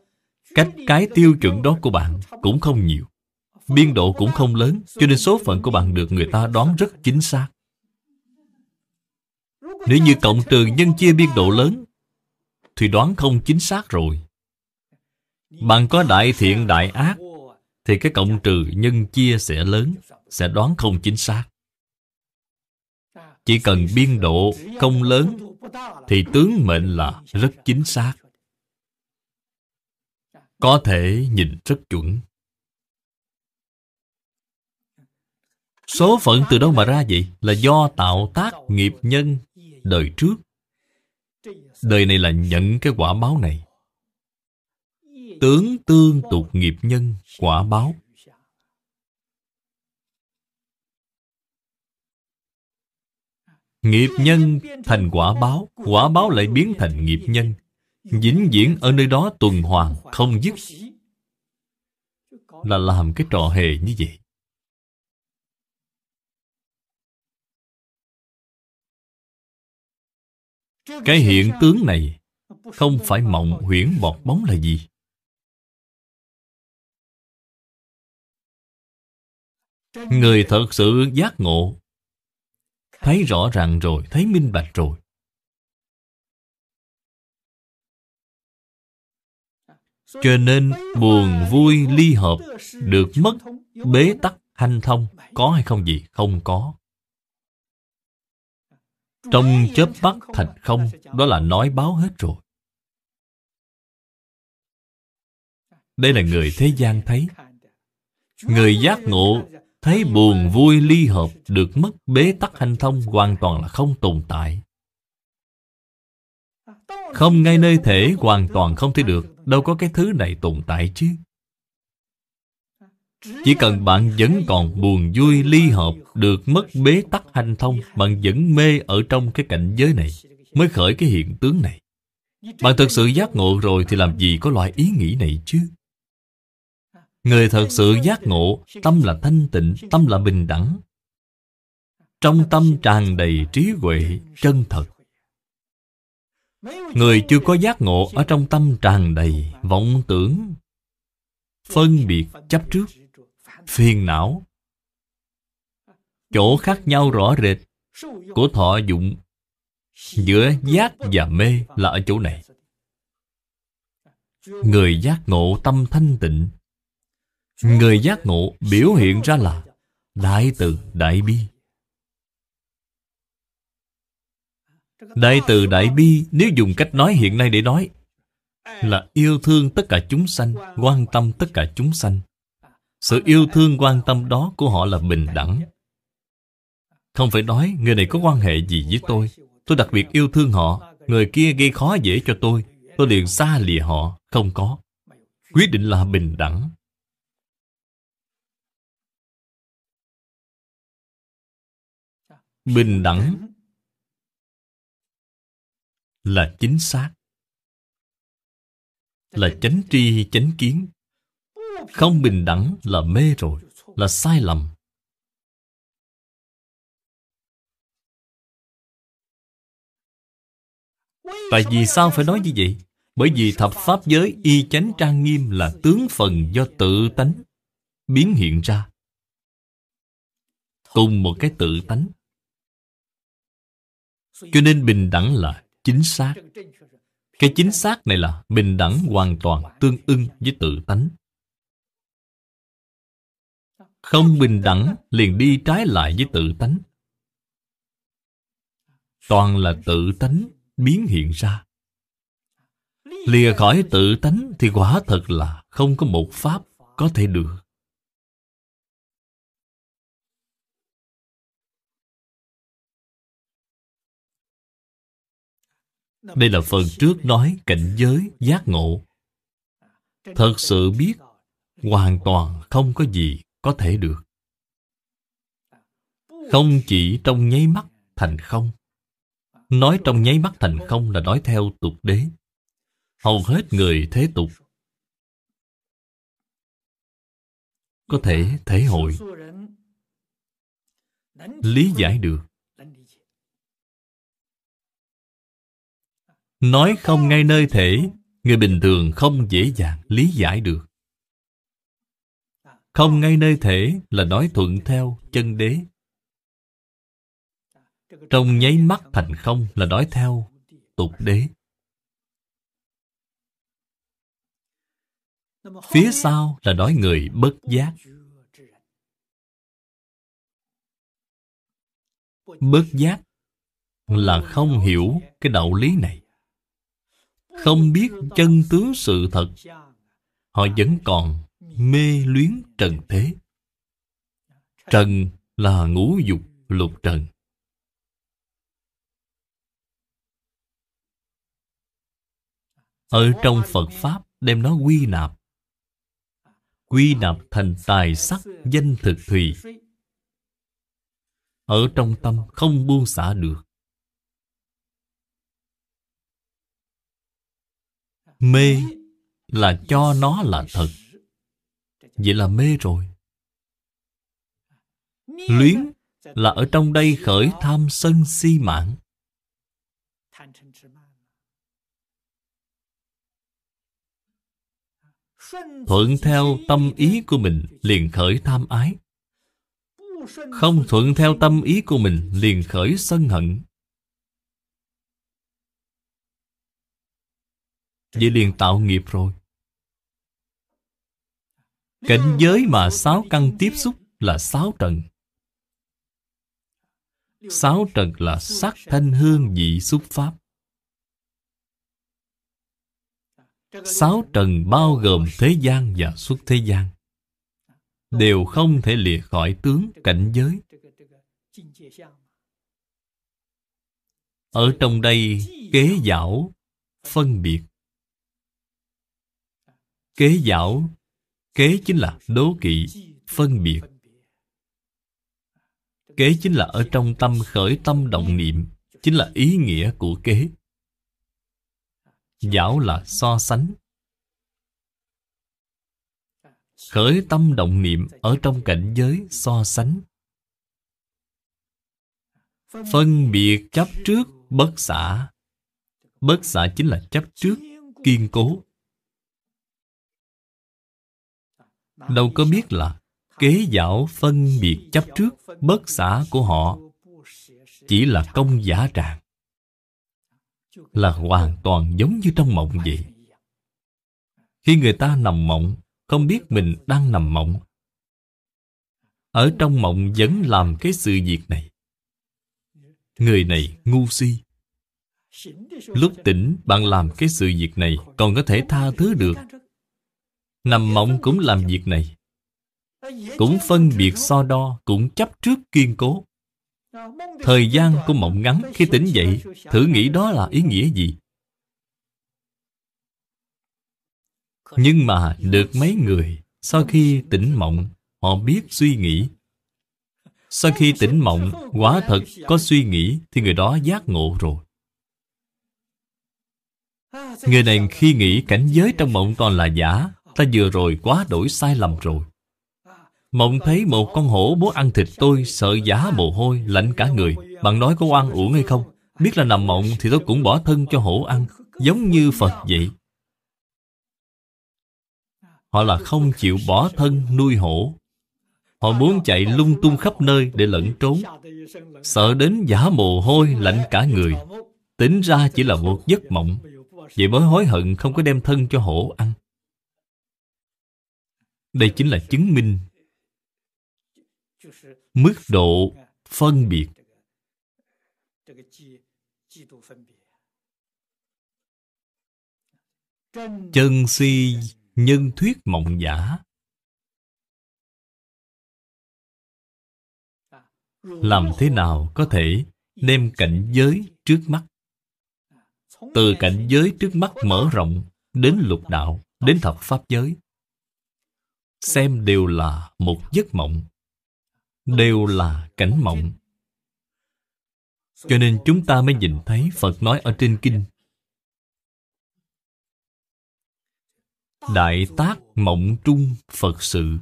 Cách cái tiêu chuẩn đó của bạn Cũng không nhiều. Biên độ cũng không lớn, Cho nên số phận của bạn được người ta đoán rất chính xác. Nếu như cộng trừ nhân chia biên độ lớn, Thì đoán không chính xác rồi. Bạn có đại thiện, đại ác, Thì cái cộng trừ nhân chia sẽ lớn, Sẽ đoán không chính xác. Chỉ cần biên độ không lớn, Thì tướng mệnh là rất chính xác. Có thể nhìn rất chuẩn. Số phận từ đâu mà ra vậy? Là do tạo tác nghiệp nhân đời trước. Đời này là nhận cái quả báo này. Tướng tương tục nghiệp nhân quả báo. Nghiệp nhân thành quả báo. Quả báo lại biến thành nghiệp nhân. Vĩnh viễn ở nơi đó tuần hoàn, không dứt. Là làm cái trò hề như vậy. Cái hiện tướng này không phải mộng huyễn bọt bóng là gì. Người thật sự giác ngộ Thấy rõ ràng rồi, thấy minh bạch rồi. Cho nên buồn vui ly hợp Được mất bế tắc hanh thông Có hay không gì? Không có. Trong chớp mắt thành không, Đó là nói báo hết rồi. Đây là người thế gian thấy. Người giác ngộ, Thấy buồn vui ly hợp Được mất bế tắc hành thông Hoàn toàn là không tồn tại. Không ngay nơi thể Hoàn toàn không thể được, Đâu có cái thứ này tồn tại chứ. Chỉ cần bạn vẫn còn buồn vui ly hợp Được mất bế tắc hành thông, Bạn vẫn mê ở trong cái cảnh giới này, Mới khởi cái hiện tướng này. Bạn thực sự giác ngộ rồi Thì làm gì có loại ý nghĩ này chứ? Người thật sự giác ngộ, Tâm là thanh tịnh, Tâm là bình đẳng. Trong tâm tràn đầy trí huệ, Chân thật. Người chưa có giác ngộ, Ở trong tâm tràn đầy vọng tưởng. Phân biệt chấp trước. Phiền não. Chỗ khác nhau rõ rệt Của thọ dụng Giữa giác và mê là ở chỗ này. Người giác ngộ tâm thanh tịnh. Người giác ngộ biểu hiện ra là Đại từ Đại Bi. Đại từ Đại Bi, Nếu dùng cách nói hiện nay để nói, Là yêu thương tất cả chúng sanh, Quan tâm tất cả chúng sanh. Sự yêu thương quan tâm đó của họ là bình đẳng. Không phải nói Người này có quan hệ gì với tôi. Tôi đặc biệt yêu thương họ. Người kia gây khó dễ cho tôi. Tôi liền xa lìa họ. Không có. Quyết định là bình đẳng. Bình đẳng là chính xác, là chánh tri, chánh kiến không bình đẳng là mê rồi, là sai lầm. Tại vì sao phải nói như vậy? Bởi vì thập pháp giới y chánh trang nghiêm là tướng phần do tự tánh biến hiện ra. Cùng một cái tự tánh. Cho nên bình đẳng là chính xác. Cái chính xác này là bình đẳng hoàn toàn tương ưng với tự tánh. Không bình đẳng liền đi trái lại với tự tánh. Toàn là tự tánh biến hiện ra. Lìa khỏi tự tánh thì quả thật là không có một pháp có thể được. Đây là phần trước nói cảnh giới giác ngộ. Thật sự biết Hoàn toàn không có gì có thể được. Không chỉ trong nháy mắt thành không. Nói trong nháy mắt thành không là nói theo tục đế. Hầu hết người thế tục Có thể thể hội. Lý giải được. Nói không ngay nơi thể Người bình thường không dễ dàng lý giải được không ngay nơi thể là nói thuận theo chân đế. Trong nháy mắt thành không là nói theo tục đế. Phía sau là nói người bất giác. Bất giác là không hiểu cái đạo lý này. Không biết chân tướng sự thật, họ vẫn còn mê luyến trần thế. Trần là ngũ dục lục trần. Ở trong phật pháp đem nó quy nạp. Quy nạp thành tài sắc danh thực thùy. Ở trong tâm không buông xả được. Mê là cho nó là thật. Vậy là mê rồi. Luyến là ở trong đây khởi tham sân si mãn Thuận theo tâm ý của mình liền khởi tham ái. Không thuận theo tâm ý của mình liền khởi sân hận. Vậy liền tạo nghiệp rồi. Cảnh giới mà sáu căn tiếp xúc là sáu trần. Sáu trần là sắc thanh hương vị xúc pháp. Sáu trần bao gồm thế gian và xuất thế gian. Đều không thể lìa khỏi tướng cảnh giới. Ở trong đây, kế giảo phân biệt. Kế giảo Kế chính là đố kỵ, Phân biệt. Kế chính là ở trong tâm khởi tâm động niệm, Chính là ý nghĩa của kế. Giảo là so sánh. Khởi tâm động niệm ở trong cảnh giới so sánh. Phân biệt chấp trước bất xả. Bất xả chính là chấp trước, Kiên cố. Đâu có biết là Kế giảo phân biệt chấp trước Bất xả của họ. Chỉ là công giả trạng Là hoàn toàn giống như trong mộng vậy. Khi người ta nằm mộng, Không biết mình đang nằm mộng. Ở trong mộng vẫn làm cái sự việc này. Người này ngu si. Lúc tỉnh, bạn làm cái sự việc này, Còn có thể tha thứ được. Nằm mộng cũng làm việc này. Cũng phân biệt so đo, Cũng chấp trước kiên cố. Thời gian của mộng ngắn Khi tỉnh dậy, Thử nghĩ đó là ý nghĩa gì? Nhưng mà được mấy người, Sau khi tỉnh mộng, Họ biết suy nghĩ. Sau khi tỉnh mộng, Quả thật có suy nghĩ Thì người đó giác ngộ rồi. Người này khi nghĩ cảnh giới trong mộng toàn là giả. Ta vừa rồi quá đổi sai lầm rồi. Mộng thấy một con hổ bố ăn thịt tôi Sợ giả mồ hôi, lạnh cả người. Bạn nói có oan uổng hay không? Biết là nằm mộng thì tôi cũng bỏ thân cho hổ ăn Giống như Phật vậy. Họ là không chịu bỏ thân nuôi hổ. Họ muốn chạy lung tung khắp nơi để lẫn trốn. Sợ đến giả mồ hôi lạnh cả người. Tính ra chỉ là một giấc mộng. Vậy mới hối hận không có đem thân cho hổ ăn. Đây chính là chứng minh Mức độ phân biệt. Chân si nhân thuyết mộng giả. Làm thế nào có thể đem cảnh giới trước mắt? Từ cảnh giới trước mắt mở rộng Đến lục đạo, Đến thập pháp giới. Xem đều là một giấc mộng, Đều là cảnh mộng. Cho nên chúng ta mới nhìn thấy Phật nói ở trên kinh. Đại tác mộng trung Phật sự.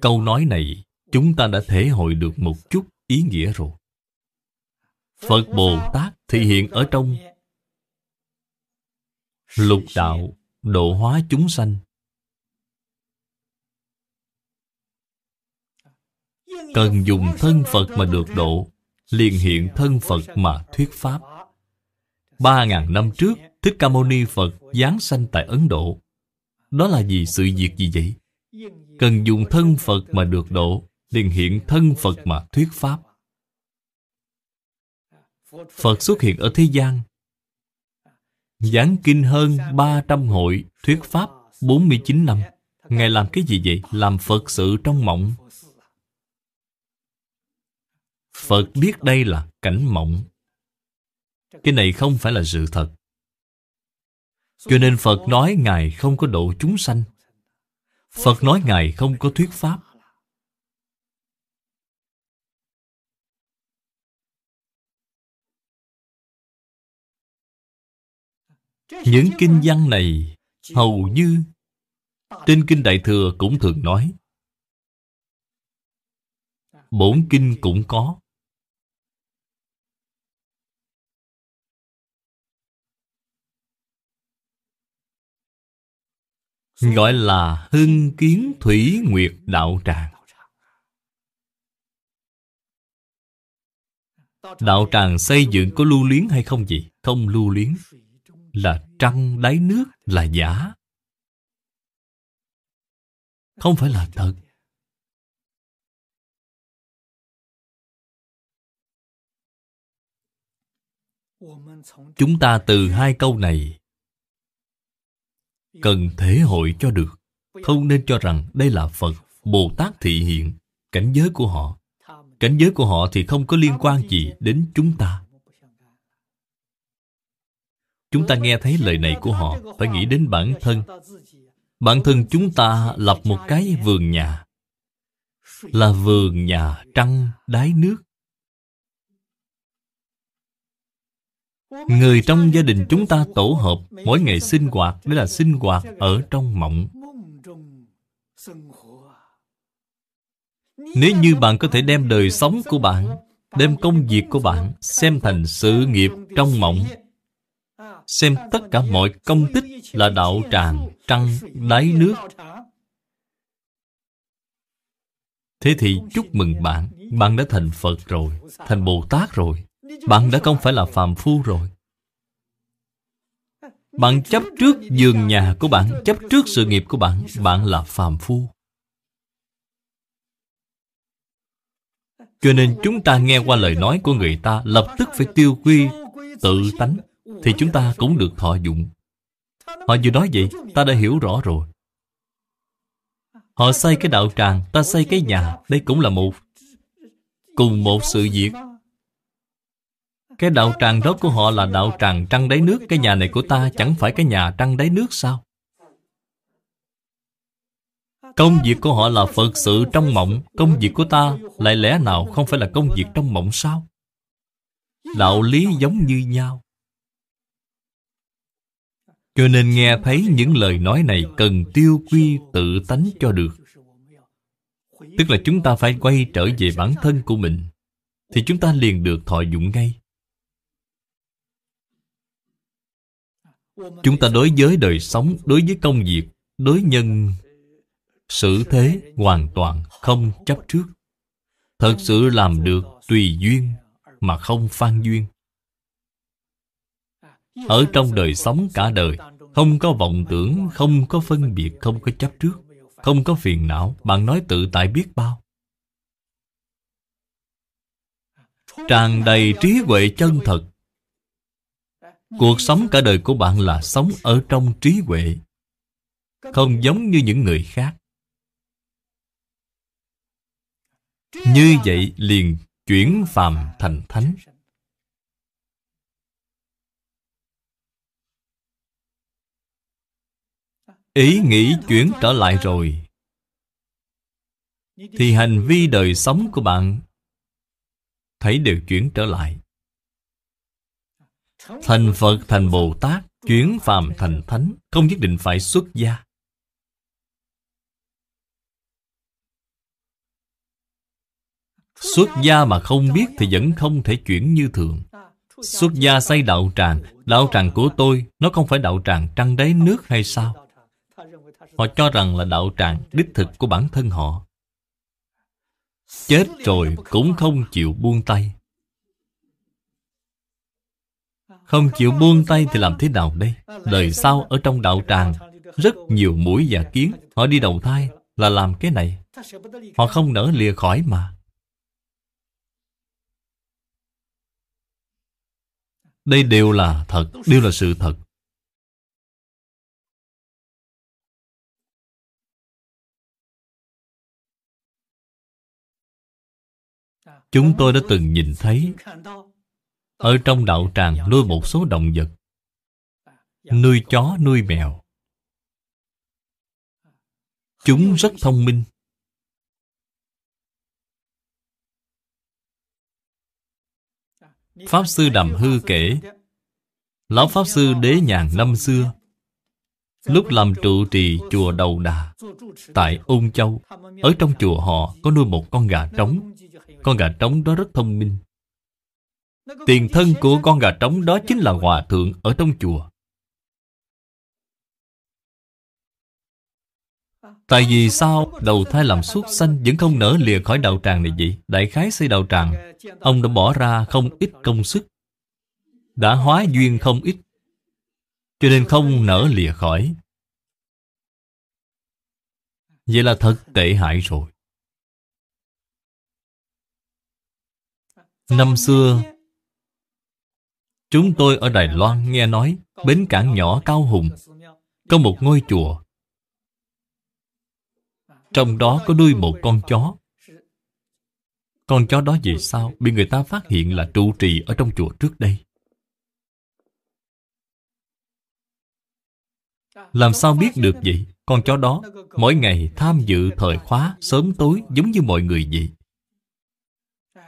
Câu nói này Chúng ta đã thể hội được một chút ý nghĩa rồi. Phật Bồ Tát thể hiện ở trong lục đạo độ hóa chúng sanh. Cần dùng thân Phật mà được độ, liền hiện thân Phật mà thuyết Pháp. Ba ngàn năm trước, Thích Ca Mâu Ni Phật giáng sanh tại Ấn Độ. Đó là gì sự việc gì vậy? Cần dùng thân Phật mà được độ, liền hiện thân Phật mà thuyết Pháp. Phật xuất hiện ở thế gian Giảng kinh hơn 300 hội, Thuyết Pháp 49 năm. Ngài làm cái gì vậy? Làm Phật sự trong mộng. Phật biết đây là cảnh mộng. Cái này không phải là sự thật. Cho nên Phật nói Ngài không có độ chúng sanh. Phật nói Ngài không có thuyết Pháp. Những kinh văn này hầu như trên kinh Đại Thừa cũng thường nói. Bổn kinh cũng có. Gọi là hưng kiến thủy nguyệt đạo tràng. Đạo tràng xây dựng có lưu luyến hay không gì? Không lưu luyến là trăng đáy nước là giả. Không phải là thật. Chúng ta từ hai câu này cần thể hội cho được. Không nên cho rằng đây là phật, bồ tát thị hiện, cảnh giới của họ. Cảnh giới của họ thì không có liên quan gì đến chúng ta. Chúng ta nghe thấy lời này của họ, Phải nghĩ đến bản thân. Bản thân chúng ta lập một cái vườn nhà, Là vườn nhà trăng đáy nước. Người trong gia đình chúng ta tổ hợp Mỗi ngày sinh hoạt Đó là sinh hoạt ở trong mộng. Nếu như bạn có thể đem đời sống của bạn, Đem công việc của bạn Xem thành sự nghiệp trong mộng Xem tất cả mọi công tích Là đạo tràng, Trăng, đáy nước. Thế thì chúc mừng bạn. Bạn đã thành Phật rồi, Thành Bồ Tát rồi. Bạn đã không phải là phàm phu rồi. Bạn chấp trước giường nhà của bạn, Chấp trước sự nghiệp của bạn. Bạn là phàm phu. Cho nên chúng ta nghe qua lời nói của người ta, Lập tức phải tiêu quy, tự tánh. Thì chúng ta cũng được thọ dụng. Họ vừa nói vậy, Ta đã hiểu rõ rồi. Họ xây cái đạo tràng, Ta xây cái nhà, Đây cũng là một, Cùng một sự việc. Cái đạo tràng đó của họ là đạo tràng trăng đáy nước, Cái nhà này của ta chẳng phải cái nhà trăng đáy nước sao? Công việc của họ là Phật sự trong mộng, Công việc của ta lại lẽ nào không phải là công việc trong mộng sao? Đạo lý giống như nhau. Cho nên nghe thấy những lời nói này Cần tiêu quy tự tánh cho được. Tức là chúng ta phải quay trở về bản thân của mình, Thì chúng ta liền được thọ dụng ngay. Chúng ta đối với đời sống, Đối với công việc, Đối nhân Sự thế hoàn toàn không chấp trước. Thật sự làm được tùy duyên Mà không phan duyên. Ở trong đời sống cả đời, Không có vọng tưởng, Không có phân biệt, Không có chấp trước, Không có phiền não. Bạn nói tự tại biết bao. Tràn đầy trí huệ chân thật. Cuộc sống cả đời của bạn là sống ở trong trí huệ, Không giống như những người khác. Như vậy liền chuyển phàm thành thánh. Ý nghĩ chuyển trở lại rồi. Thì hành vi đời sống của bạn, Thấy đều chuyển trở lại. Thành Phật, thành Bồ Tát Chuyển phàm thành Thánh, Không nhất định phải xuất gia. Xuất gia mà không biết thì vẫn không thể chuyển như thường. Xuất gia xây đạo tràng Đạo tràng của tôi, Nó không phải đạo tràng trăng đáy nước hay sao? Họ cho rằng là đạo tràng đích thực của bản thân họ. Chết rồi cũng không chịu buông tay. Không chịu buông tay thì làm thế nào đây? Đời sau ở trong đạo tràng, Rất nhiều mũi và kiến, Họ đi đầu thai là làm cái này. Họ không nỡ lìa khỏi mà. Đây đều là thật, Đều là sự thật. Chúng tôi đã từng nhìn thấy Ở trong đạo tràng nuôi một số động vật Nuôi chó, nuôi mèo. Chúng rất thông minh. Pháp Sư Đàm Hư kể Lão Pháp Sư Đế Nhàn năm xưa Lúc làm trụ trì chùa Đầu Đà Tại Ung Châu Ở trong chùa họ có nuôi một con gà trống. Con gà trống đó rất thông minh. Tiền thân của con gà trống đó chính là hòa thượng ở trong chùa. Tại vì sao đầu thai làm xuất sanh Vẫn không nở lìa khỏi đạo tràng này vậy? Đại khái xây đạo tràng, Ông đã bỏ ra không ít công sức, Đã hóa duyên không ít, Cho nên không nở lìa khỏi. Vậy là thật tệ hại rồi. Năm xưa, Chúng tôi ở Đài Loan nghe nói Bến cảng nhỏ Cao Hùng Có một ngôi chùa. Trong đó có nuôi một con chó. Con chó đó vì sao Bị người ta phát hiện là trụ trì Ở trong chùa trước đây? Làm sao biết được vậy? Con chó đó mỗi ngày tham dự thời khóa Sớm tối giống như mọi người vậy.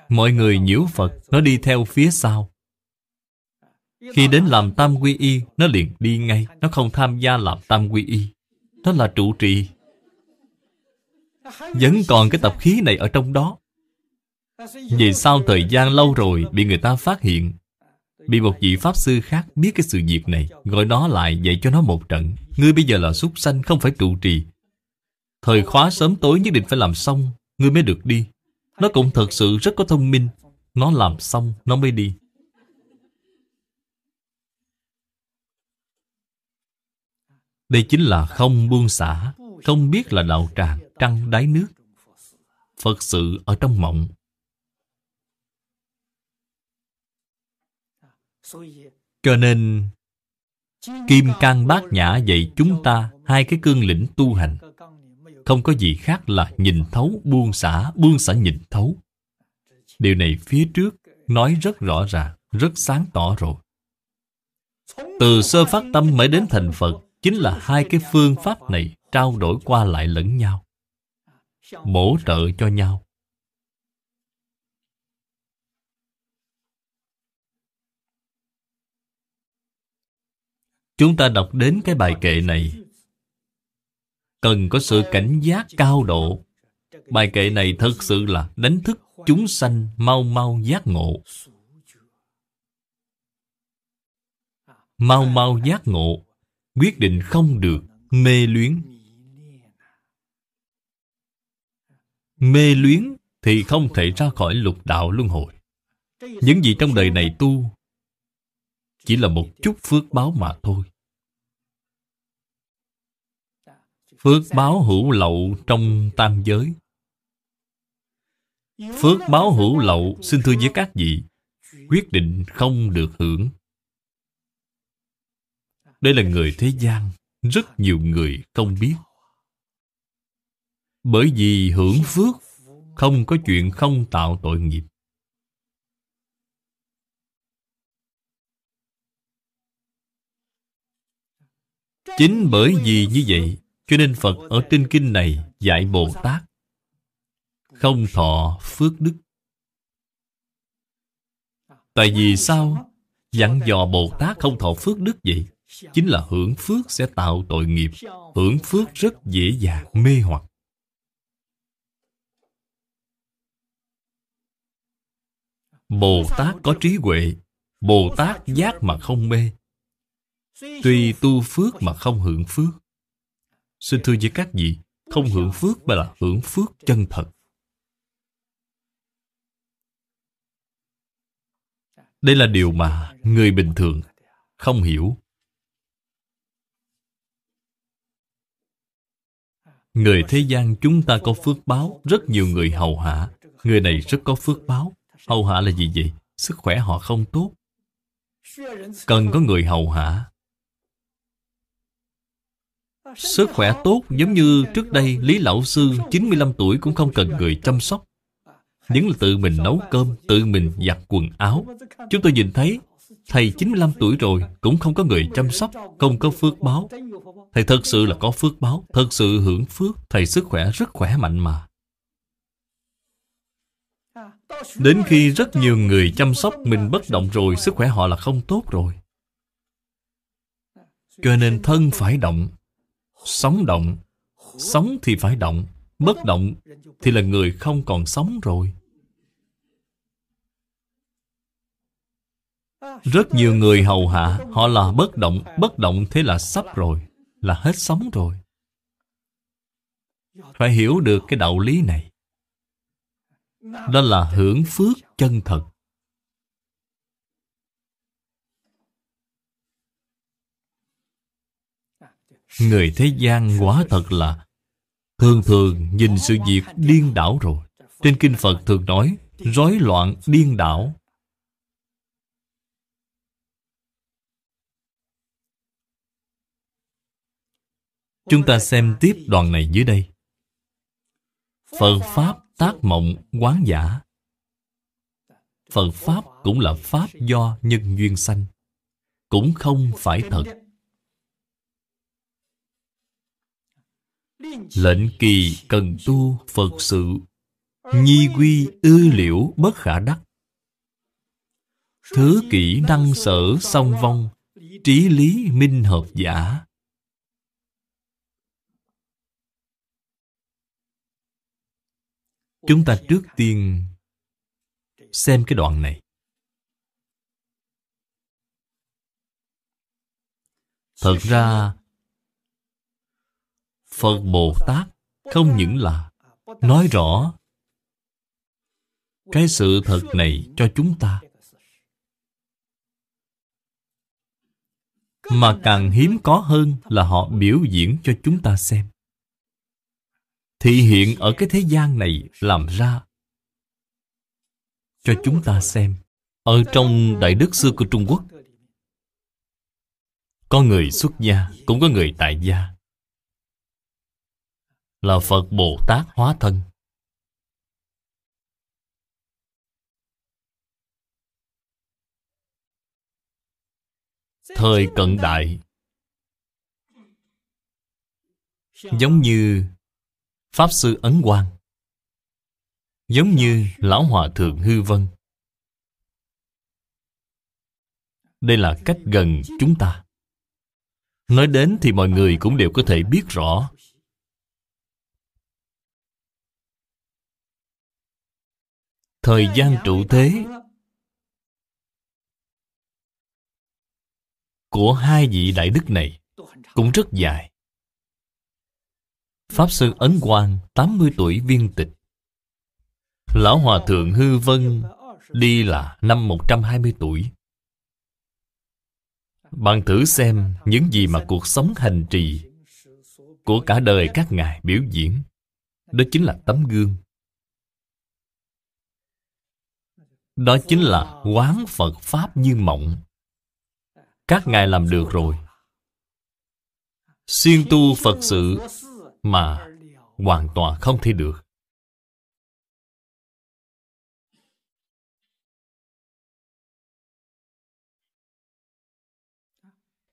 Mọi người nhiễu Phật, Nó đi theo phía sau. Khi đến làm tam quy y, Nó liền đi ngay. Nó không tham gia làm tam quy y. Đó là trụ trì. Vẫn còn cái tập khí này ở trong đó. Vì sao thời gian lâu rồi Bị người ta phát hiện, Bị một vị Pháp Sư khác biết cái sự việc này, Gọi nó lại dạy cho nó một trận. Ngươi bây giờ là súc sanh, không phải trụ trì. Thời khóa sớm tối nhất định phải làm xong, Ngươi mới được đi. Nó cũng thật sự rất có thông minh. Nó làm xong, nó mới đi. Đây chính là không buông xả. Không biết là đạo tràng Trăng, đáy nước. Phật sự ở trong mộng. Cho nên, Kim Cang Bát Nhã dạy chúng ta hai cái cương lĩnh tu hành. Không có gì khác là nhìn thấu, buông xả, buông xả nhìn thấu. Điều này phía trước nói rất rõ ràng, rất sáng tỏ rồi. Từ sơ phát tâm mới đến thành Phật chính là hai cái phương pháp này trao đổi qua lại lẫn nhau. Bổ trợ cho nhau. Chúng ta đọc đến cái bài kệ này Cần có sự cảnh giác cao độ. Bài kệ này thật sự là đánh thức chúng sanh mau mau giác ngộ. Mau mau giác ngộ, Quyết định không được, mê luyến. Mê luyến thì không thể ra khỏi lục đạo luân hồi. Những gì trong đời này tu chỉ là một chút phước báo mà thôi. Phước báo hữu lậu trong tam giới. Phước báo hữu lậu, xin thưa với các vị, quyết định không được hưởng. Đây là người thế gian, rất nhiều người không biết. Bởi vì hưởng phước, không có chuyện không tạo tội nghiệp. Chính bởi vì như vậy cho nên Phật ở trên kinh này dạy Bồ Tát, Không thọ phước đức. Tại vì sao? Dặn dò Bồ Tát không thọ phước đức vậy? Chính là hưởng phước sẽ tạo tội nghiệp, Hưởng phước rất dễ dàng, mê hoặc. Bồ Tát có trí huệ, Bồ Tát giác mà không mê. Tuy tu phước mà không hưởng phước. Xin thưa với các vị, Không hưởng phước mà là hưởng phước chân thật. Đây là điều mà người bình thường không hiểu. Người thế gian chúng ta có phước báo, Rất nhiều người hầu hạ. Người này rất có phước báo. Hầu hạ là gì vậy? Sức khỏe họ không tốt. Cần có người hầu hạ. Sức khỏe tốt giống như trước đây, Lý Lão Sư 95 tuổi cũng không cần người chăm sóc. Những là tự mình nấu cơm, Tự mình giặt quần áo. Chúng tôi nhìn thấy, Thầy 95 tuổi rồi Cũng không có người chăm sóc, Không có phước báo. Thầy thật sự là có phước báo, Thật sự hưởng phước. Thầy sức khỏe rất khỏe mạnh mà. Đến khi rất nhiều người chăm sóc mình bất động rồi, Sức khỏe họ là không tốt rồi. Cho nên thân phải động Sống động. Sống thì phải động. Bất động thì là người không còn sống rồi. Rất nhiều người hầu hạ, Họ là bất động. Bất động thế là sắp rồi, Là hết sống rồi. Phải hiểu được cái đạo lý này. Đó là hưởng phước chân thật. Người thế gian quả thật là Thường thường nhìn sự việc điên đảo rồi. Trên Kinh Phật thường nói, Rối loạn điên đảo. Chúng ta xem tiếp đoạn này dưới đây. Phật Pháp tác mộng quán giả. Phật Pháp cũng là Pháp do nhân duyên sanh. Cũng không phải thật. Lệnh kỳ cần tu Phật sự. Nhi quy ư liễu bất khả đắc. Thứ kỹ năng sở song vong Trí lý minh hợp giả. Chúng ta trước tiên xem cái đoạn này. Thật ra, Phật Bồ Tát không những là nói rõ cái sự thật này cho chúng ta, mà càng hiếm có hơn là họ biểu diễn cho chúng ta xem. Thị hiện ở cái thế gian này làm ra cho chúng ta xem. Ở trong đại đức xưa của trung quốc, có người xuất gia, cũng có người tại gia là phật bồ tát hóa thân. Thời cận đại, giống như Pháp Sư Ấn Quang, Giống như Lão Hòa Thượng Hư Vân. Đây là cách gần chúng ta. Nói đến thì mọi người cũng đều có thể biết rõ Thời gian trụ thế Của hai vị đại đức này Cũng rất dài. Pháp Sư Ấn Quang 80 tuổi viên tịch. Lão Hòa Thượng Hư Vân Đi là năm 120 tuổi. Bạn thử xem những gì mà cuộc sống hành trì Của cả đời các ngài biểu diễn. Đó chính là tấm gương. Đó chính là quán Phật Pháp như mộng. Các ngài làm được rồi. Xuyên tu Phật sự mà hoàn toàn không thể được.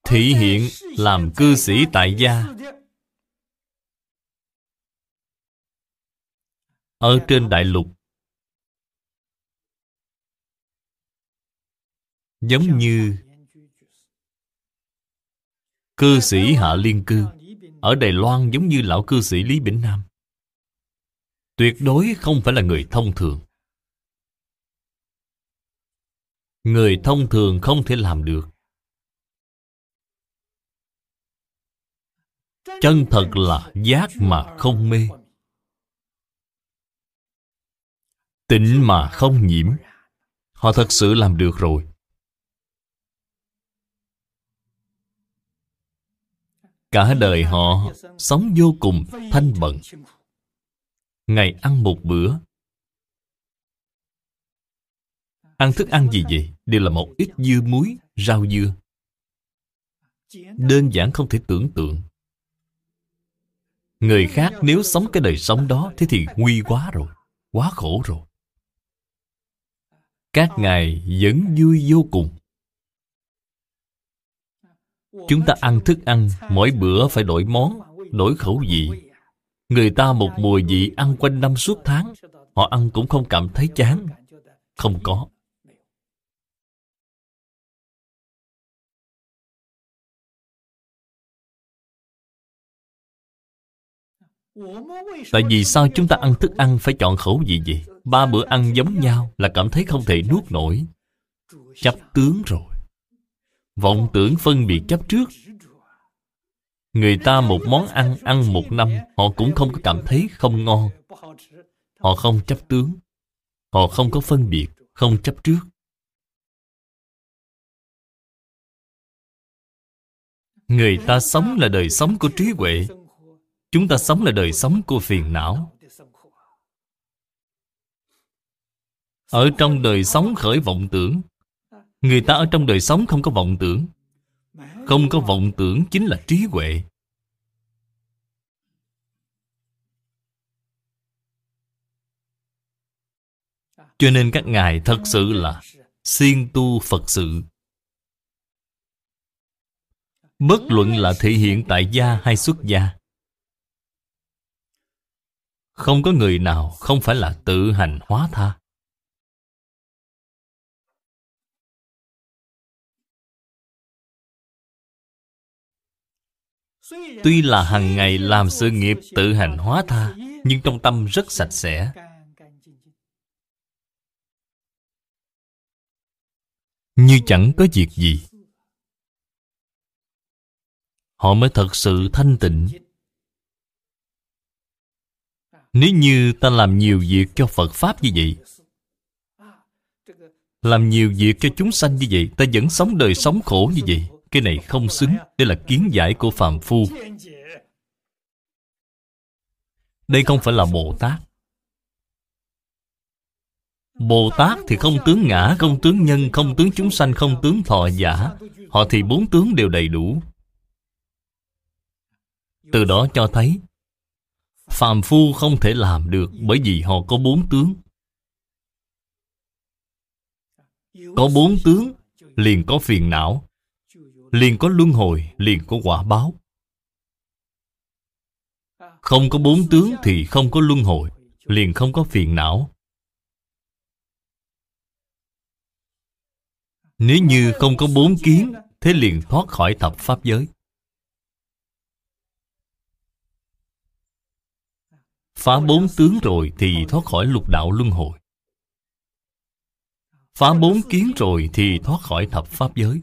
Thị hiện làm cư sĩ tại gia. Ở trên đại lục giống như cư sĩ hạ liên cư ở Đài Loan giống như lão cư sĩ Lý Bỉnh Nam. Tuyệt đối không phải là người thông thường. Người thông thường không thể làm được. Chân thật là giác mà không mê. Tịnh mà không nhiễm. Họ thật sự làm được rồi. Cả đời họ sống vô cùng thanh bận Ngày ăn một bữa. Ăn thức ăn gì vậy? Đều là một ít dưa muối, rau dưa. Đơn giản không thể tưởng tượng. Người khác nếu sống cái đời sống đó Thế thì nguy quá rồi Quá khổ rồi. Các ngài vẫn vui vô cùng. Chúng ta ăn thức ăn, Mỗi bữa phải đổi món, Đổi khẩu vị Người ta một mùi vị ăn quanh năm suốt tháng, Họ ăn cũng không cảm thấy chán Không có Tại vì sao chúng ta ăn thức ăn phải chọn khẩu vị gì? Ba bữa ăn giống nhau là cảm thấy không thể nuốt nổi. Chấp tướng rồi. Vọng tưởng phân biệt chấp trước. Người ta một món ăn ăn một năm, Họ cũng không có cảm thấy không ngon. Họ không chấp tướng. Họ không có phân biệt, Không chấp trước. Người ta sống là đời sống của trí huệ. Chúng ta sống là đời sống của phiền não. Ở trong đời sống khởi vọng tưởng Người ta ở trong đời sống không có vọng tưởng. Không có vọng tưởng chính là trí huệ. Cho nên các ngài thật sự là siêng tu Phật sự. Bất luận là thể hiện tại gia hay xuất gia, Không có người nào không phải là tự hành hóa tha. Tuy là hàng ngày làm sự nghiệp tự hành hóa tha, Nhưng trong tâm rất sạch sẽ. Như chẳng có việc gì. Họ mới thật sự thanh tịnh. Nếu như ta làm nhiều việc cho Phật Pháp như vậy, Làm nhiều việc cho chúng sanh như vậy, Ta vẫn sống đời sống khổ như vậy cái này không xứng Đây là kiến giải của phàm phu. Đây không phải là Bồ Tát. Bồ Tát thì không tướng ngã, không tướng nhân, không tướng chúng sanh, không tướng thọ giả. Họ thì bốn tướng đều đầy đủ. Từ đó cho thấy Phàm phu không thể làm được Bởi vì họ có bốn tướng. Có bốn tướng Liền có phiền não liền có luân hồi, liền có quả báo. Không có bốn tướng thì không có luân hồi, liền không có phiền não. Nếu như không có bốn kiến, thế liền thoát khỏi thập pháp giới. Phá bốn tướng rồi thì thoát khỏi lục đạo luân hồi. Phá bốn kiến rồi thì thoát khỏi thập pháp giới.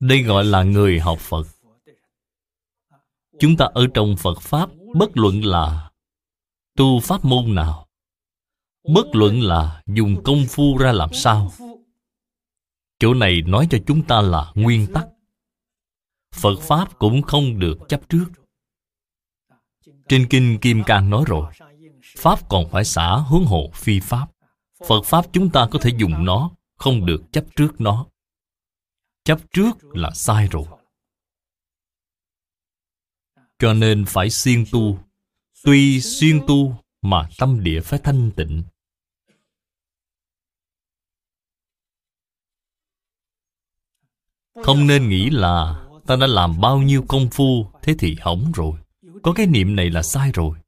Đây gọi là người học Phật. Chúng ta ở trong Phật Pháp, Bất luận là Tu pháp môn nào, Bất luận là dùng công phu ra làm sao, Chỗ này nói cho chúng ta là nguyên tắc. Phật Pháp cũng không được chấp trước. Trên Kinh Kim Cang nói rồi, Pháp còn phải xả hướng hộ phi Pháp. Phật Pháp chúng ta có thể dùng nó, Không được chấp trước nó chấp trước là sai rồi. Cho nên phải siêng tu. Tuy xuyên tu mà tâm địa phải thanh tịnh. Không nên nghĩ là ta đã làm bao nhiêu công phu, thế thì hỏng rồi. Có cái niệm này là sai rồi.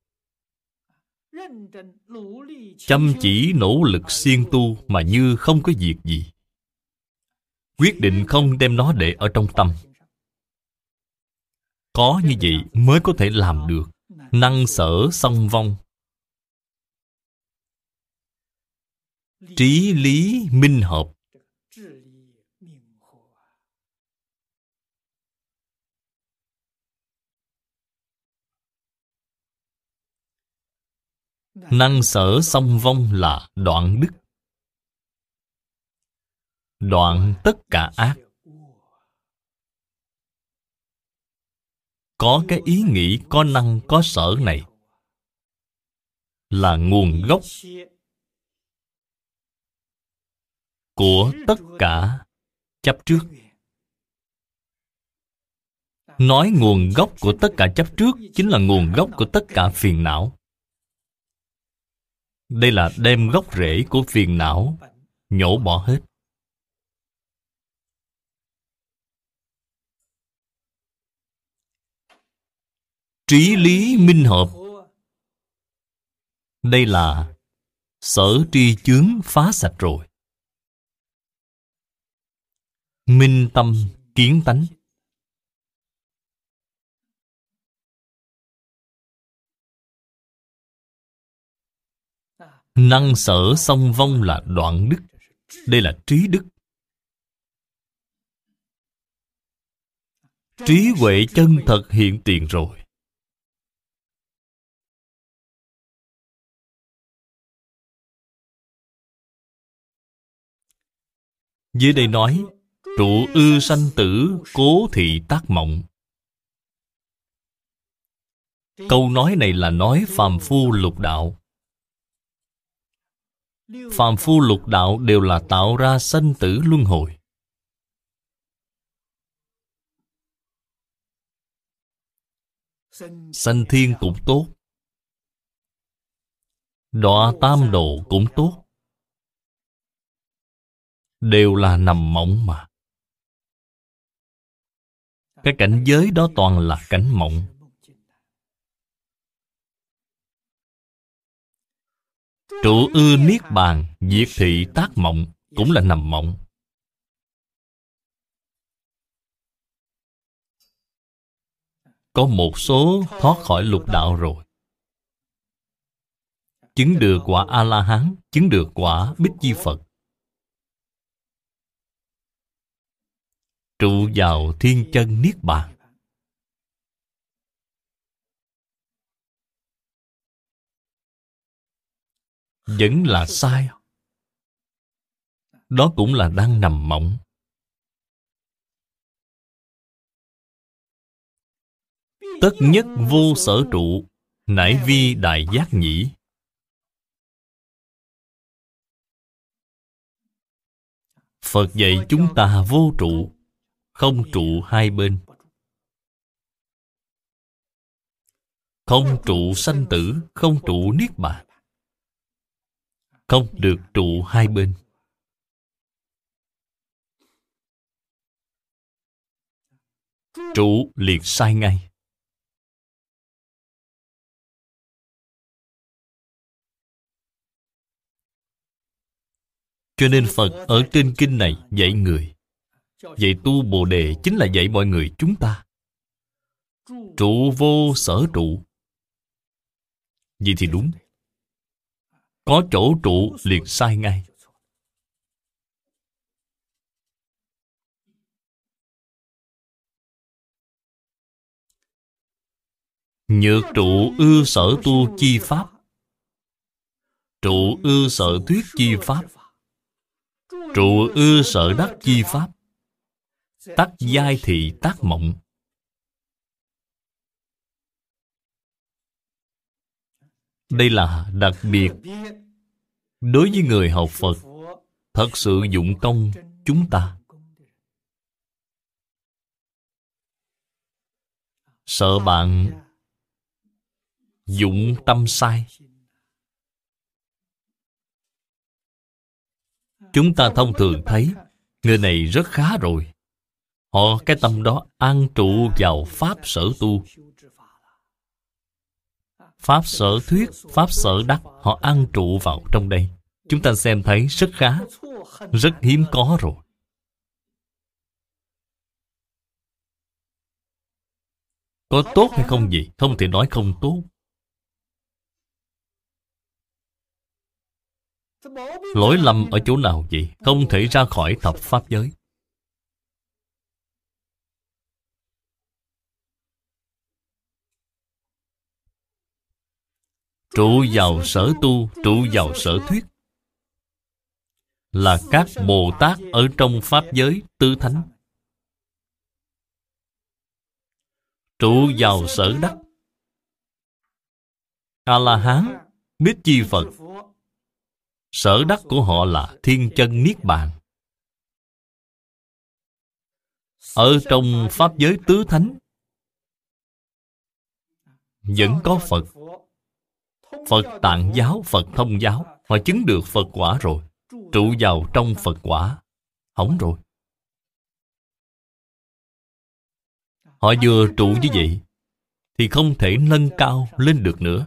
Chăm chỉ nỗ lực siêng tu mà như không có việc gì quyết định không đem nó để ở trong tâm. Có như vậy mới có thể làm được. Năng sở song vong. Trí lý minh hợp. Năng sở song vong là đoạn đức đoạn tất cả ác. Có cái ý nghĩ có năng, có sở này là nguồn gốc của tất cả chấp trước. Nói nguồn gốc của tất cả chấp trước chính là nguồn gốc của tất cả phiền não. Đây là đem gốc rễ của phiền não nhổ bỏ hết. Trí lý minh hợp. Đây là sở tri chướng phá sạch rồi. Minh tâm kiến tánh. Năng sở song vong là đoạn đức. Đây là trí đức. Trí huệ chân thật hiện tiền rồi. Dưới đây nói, Trụ ư sanh tử, Cố thị tác mộng. Câu nói này là nói phàm phu lục đạo. Phàm phu lục đạo đều là tạo ra sanh tử luân hồi. Sanh thiên cũng tốt. Đọa tam độ cũng tốt. Đều là nằm mộng mà. Cái cảnh giới đó toàn là cảnh mộng. Trụ ư niết bàn, Diệt thị tác mộng Cũng là nằm mộng. Có một số thoát khỏi lục đạo rồi. Chứng được quả A-la-hán Chứng được quả Bích Chi Phật. Trụ vào thiên chân Niết Bàn. Vẫn là sai. Đó cũng là đang nằm mộng. Tất nhất vô sở trụ, Nải vi đại giác nhĩ. Phật dạy chúng ta vô trụ không trụ hai bên. Không trụ sanh tử, Không trụ niết bàn. Không được trụ hai bên. Trụ liền sai ngay. Cho nên Phật ở trên kinh này dạy người vậy tu Bồ Đề chính là dạy mọi người chúng ta. Trụ vô sở trụ. Vậy thì đúng. Có chỗ trụ liền sai ngay. Nhược trụ ư sở tu chi pháp. Trụ ư sở thuyết chi pháp. Trụ ư sở đắc chi pháp. Tắc giai thị tác mộng. Đây là đặc biệt. Đối với người học Phật, Thật sự dụng công chúng ta. Sợ bạn Dụng tâm sai. Chúng ta thông thường thấy, Người này rất khá rồi. Họ cái tâm đó an trụ vào Pháp sở tu. Pháp sở thuyết, Pháp sở đắc Họ an trụ vào trong đây. Chúng ta xem thấy rất khá Rất hiếm có rồi. Có tốt hay không gì? Không thể nói không tốt. Lỗi lầm ở chỗ nào vậy? Không thể ra khỏi thập pháp giới. Trụ vào sở tu, trụ vào sở thuyết. Là các Bồ Tát ở trong Pháp giới tư thánh. Trụ vào sở đắc. A-la-hán Biết chi Phật. Sở đắc của họ là thiên chân niết bàn. Ở trong Pháp giới tứ thánh Vẫn có Phật. Phật tạng giáo, Phật thông giáo. Họ chứng được Phật quả rồi. Trụ vào trong Phật quả. Hỏng rồi. Họ vừa trụ như vậy Thì không thể nâng cao lên được nữa.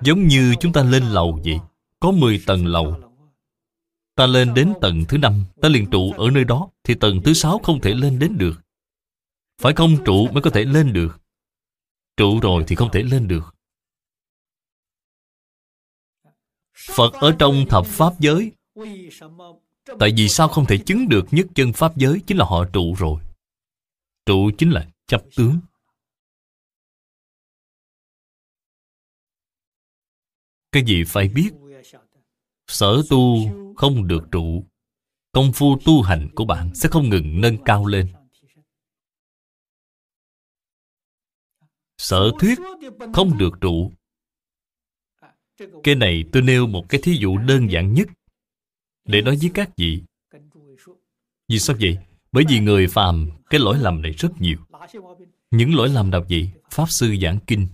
Giống như chúng ta lên lầu vậy Có 10 tầng lầu. Ta lên đến tầng thứ năm Ta liền trụ ở nơi đó Thì tầng thứ sáu không thể lên đến được phải không, trụ mới có thể lên được? Trụ rồi thì không thể lên được. Phật ở trong thập pháp giới. Tại vì sao không thể chứng được nhất chân pháp giới? Chính là họ trụ rồi. Trụ chính là chấp tướng. Cái gì phải biết? Sở tu không được trụ. Công phu tu hành của bạn sẽ không ngừng nâng cao lên. Sở thuyết không được trụ Cái này tôi nêu một cái thí dụ đơn giản nhất Để nói với các vị. Vì sao vậy? Bởi vì người phàm, Cái lỗi lầm này rất nhiều. Những lỗi lầm nào vậy? Pháp sư giảng kinh.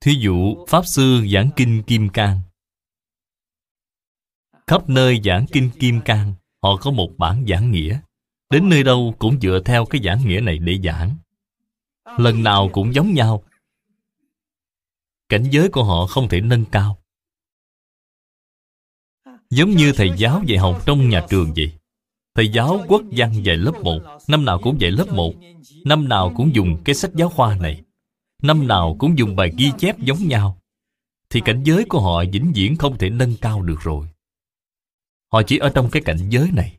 Thí dụ, Pháp Sư giảng kinh Kim Cang. Khắp nơi giảng kinh Kim Cang, Họ có một bản giảng nghĩa. Đến nơi đâu cũng dựa theo cái giảng nghĩa này để giảng. Lần nào cũng giống nhau. Cảnh giới của họ không thể nâng cao. Giống như thầy giáo dạy học trong nhà trường vậy. Thầy giáo quốc văn dạy lớp 1 Năm nào cũng dạy lớp 1 Năm nào cũng dùng cái sách giáo khoa này. Năm nào cũng dùng bài ghi chép giống nhau. Thì cảnh giới của họ vĩnh viễn không thể nâng cao được rồi. Họ chỉ ở trong cái cảnh giới này.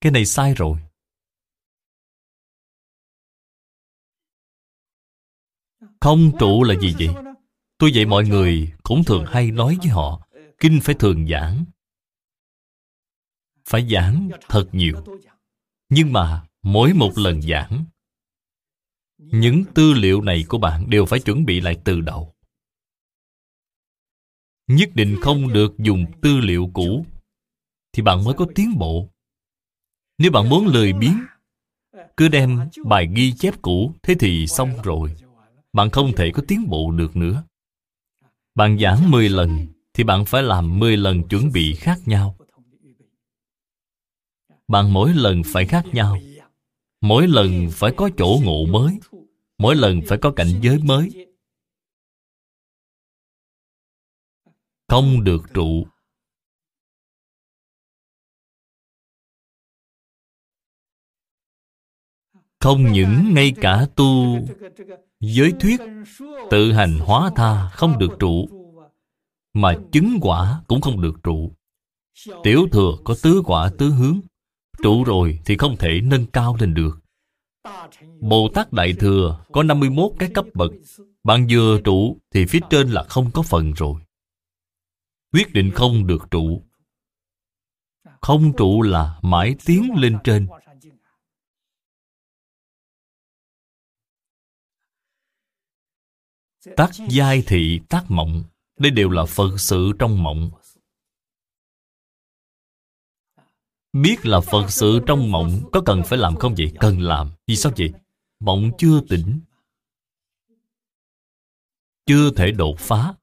Cái này sai rồi. Không trụ là gì vậy? Tôi dạy mọi người cũng thường hay nói với họ, Kinh phải thường giảng. Phải giảng thật nhiều. Nhưng mà mỗi một lần giảng, những tư liệu này của bạn đều phải chuẩn bị lại từ đầu. Nhất định không được dùng tư liệu cũ thì bạn mới có tiến bộ. Nếu bạn muốn lười biếng, cứ đem bài ghi chép cũ thế thì xong rồi bạn không thể có tiến bộ được nữa. Bạn giảng 10 lần thì bạn phải làm 10 lần chuẩn bị khác nhau. Bạn mỗi lần phải khác nhau. Mỗi lần phải có chỗ ngộ mới. Mỗi lần phải có cảnh giới mới. Không được trụ. Không những ngay cả tu giới thuyết tự hành hóa tha không được trụ, mà chứng quả cũng không được trụ tiểu thừa có tứ quả tứ hướng, trụ rồi thì không thể nâng cao lên được Bồ Tát Đại Thừa có 51 cái cấp bậc. Bạn vừa trụ thì phía trên là không có phần rồi. Quyết định không được trụ. Không trụ là mãi tiến lên trên. Tác giai thị, tác mộng. Đây đều là Phật sự trong mộng. Biết là Phật sự trong mộng, Có cần phải làm không vậy? Cần làm. Vì sao vậy? Mộng chưa tỉnh. Chưa thể đột phá.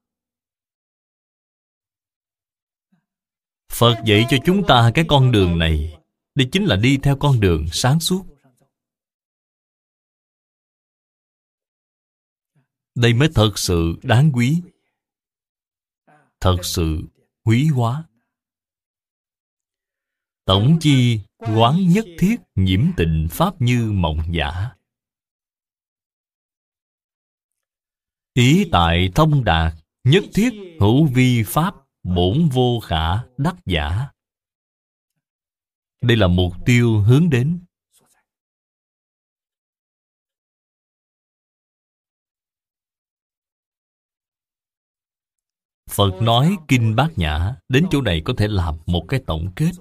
Phật dạy cho chúng ta cái con đường này. Đây chính là đi theo con đường sáng suốt. Đây mới thật sự đáng quý Thật sự quý hóa Tổng chi quán nhất thiết nhiễm tịnh Pháp như mộng giả. Ý tại thông đạt, nhất thiết hữu vi Pháp, bổn vô khả đắc giả. Đây là mục tiêu hướng đến. Phật nói Kinh Bát Nhã, Đến chỗ này có thể làm một cái tổng kết.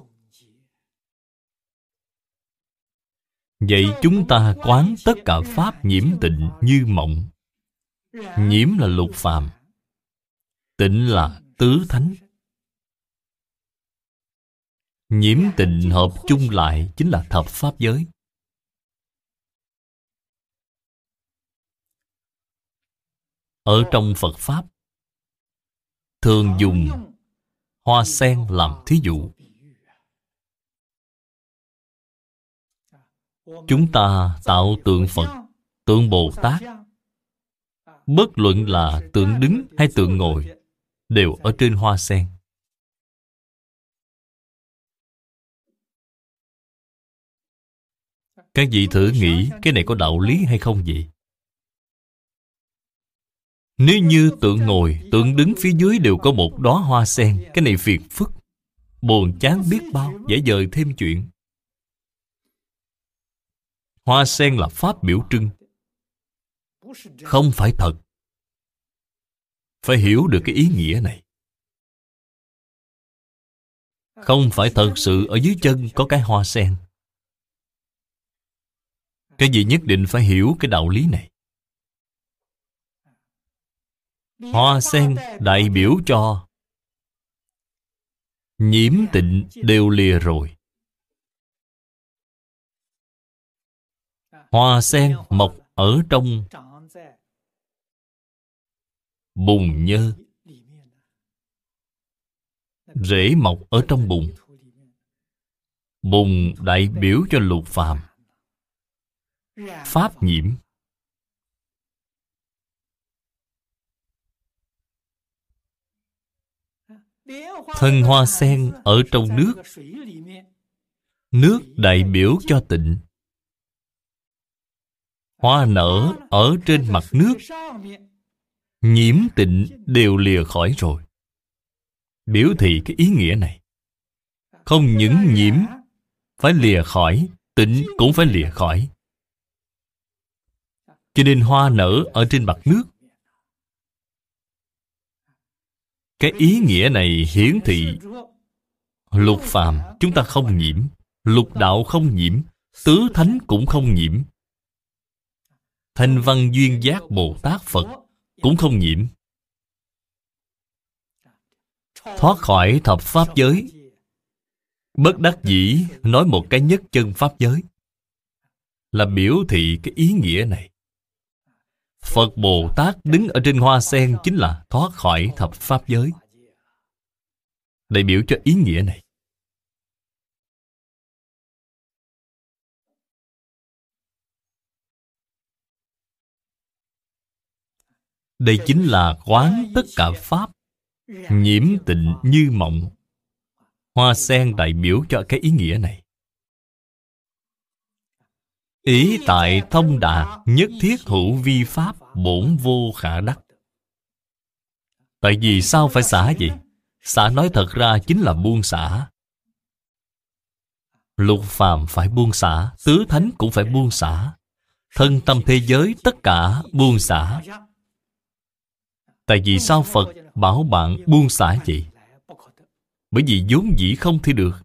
Vậy chúng ta quán tất cả Pháp nhiễm tịnh như mộng. Nhiễm là lục phàm, Tịnh là tứ thánh. Nhiễm tịnh hợp chung lại Chính là thập Pháp giới. Ở trong Phật Pháp Thường dùng Hoa sen làm thí dụ. Chúng ta tạo tượng Phật, tượng Bồ Tát. Bất luận là tượng đứng hay tượng ngồi Đều ở trên hoa sen. Các vị thử nghĩ cái này có đạo lý hay không vậy? Nếu như tượng ngồi, tượng đứng phía dưới đều có một đóa hoa sen Cái này phiền phức. Buồn chán biết bao, dễ dời thêm chuyện. Hoa sen là pháp biểu trưng. Không phải thật. Phải hiểu được cái ý nghĩa này. Không phải thật sự ở dưới chân có cái hoa sen. Cái gì nhất định phải hiểu cái đạo lý này. Hoa sen đại biểu cho Nhiễm tịnh đều lìa rồi. Hoa sen mọc ở trong bùn nhơ. Rễ mọc ở trong bùn. Bùn đại biểu cho lục phàm. Pháp nhiễm. Thân hoa sen ở trong nước. Nước đại biểu cho tịnh. Hoa nở ở trên mặt nước. Nhiễm tịnh đều lìa khỏi rồi. Biểu thị cái ý nghĩa này. Không những nhiễm, Phải lìa khỏi, Tịnh cũng phải lìa khỏi. Cho nên hoa nở ở trên mặt nước Cái ý nghĩa này hiển thị. Lục phàm, chúng ta không nhiễm. Lục đạo không nhiễm. Tứ thánh cũng không nhiễm. Thanh văn duyên giác Bồ Tát Phật Cũng không nhiễm. Thoát khỏi thập pháp giới. Bất đắc dĩ nói một cái nhất chân pháp giới Là biểu thị cái ý nghĩa này. Phật Bồ Tát đứng ở trên hoa sen Chính là thoát khỏi thập pháp giới. Đại biểu cho ý nghĩa này. Đây chính là quán tất cả Pháp, Nhiễm tịnh như mộng. Hoa sen đại biểu cho cái ý nghĩa này. Ý tại thông đạt Nhất thiết hữu vi Pháp Bổn vô khả đắc. Tại vì sao phải xả gì? Xả nói thật ra chính là buông xả. Lục phàm phải buông xả, Tứ thánh cũng phải buông xả. Thân tâm thế giới tất cả buông xả. Tại vì sao Phật bảo bạn buông xả vậy? Bởi vì vốn dĩ không thể được.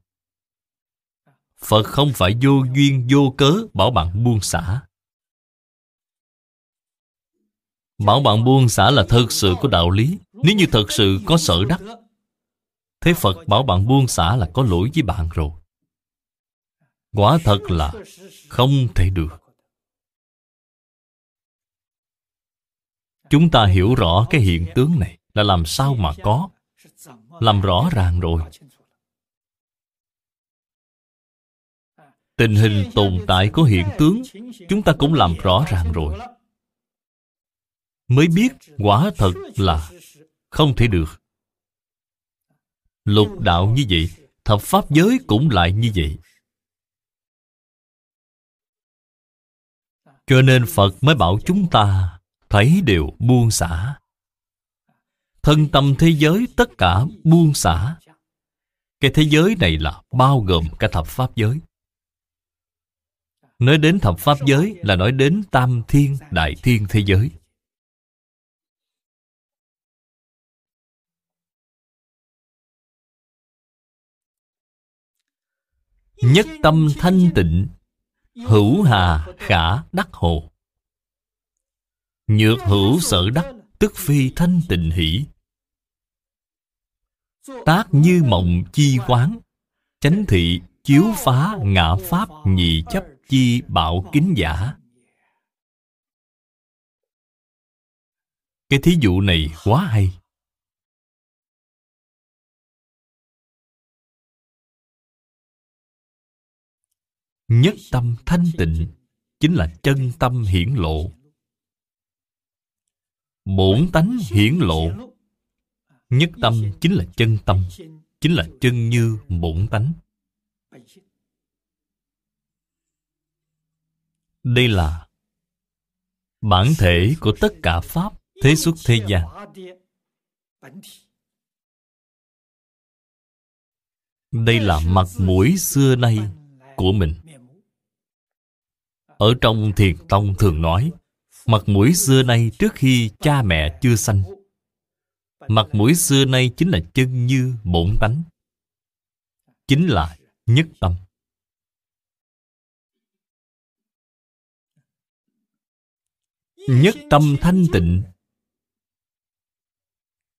Phật không phải vô duyên, vô cớ bảo bạn buông xả. Bảo bạn buông xả là thật sự có đạo lý. Nếu như thật sự có sở đắc, Thế Phật bảo bạn buông xả là có lỗi với bạn rồi. Quả thật là không thể được. Chúng ta hiểu rõ cái hiện tướng này Là làm sao mà có. Làm rõ ràng rồi. Tình hình tồn tại của hiện tướng, Chúng ta cũng làm rõ ràng rồi. Mới biết quả thật là Không thể được. Lục đạo như vậy, Thập pháp giới cũng lại như vậy. Cho nên Phật mới bảo chúng ta Thấy đều buông xả. Thân tâm thế giới tất cả buông xả. Cái thế giới này là bao gồm cả thập pháp giới. Nói đến thập pháp giới là nói đến tam thiên, đại thiên thế giới. Nhất tâm thanh tịnh, Hữu hà khả đắc hồ. Nhược hữu sở đắc, Tức phi thanh tịnh hỷ. Tác như mộng chi quán, Chánh thị chiếu phá ngã pháp nhị chấp chi bạo kính giả. Cái thí dụ này quá hay. Nhất tâm thanh tịnh Chính là chân tâm hiển lộ. Bổn tánh hiển lộ. Nhất tâm chính là chân tâm, Chính là chân như bổn tánh. Đây là bản thể của tất cả Pháp, thế xuất, thế gian. Đây là mặt mũi xưa nay của mình. Ở trong thiền tông thường nói, Mặt mũi xưa nay trước khi cha mẹ chưa sanh Mặt mũi xưa nay chính là chân như bổn tánh, Chính là nhất tâm nhất tâm thanh tịnh.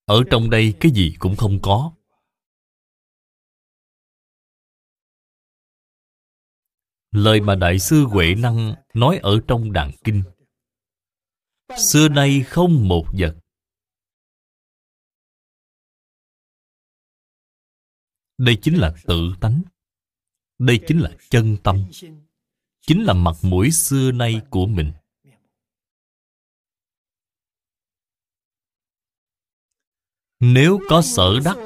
Ở trong đây cái gì cũng không có. Lời mà đại sư huệ năng nói ở trong đàn kinh. Xưa nay không một vật. Đây chính là tự tánh. Đây chính là chân tâm. Chính là mặt mũi xưa nay của mình. Nếu có sở đắc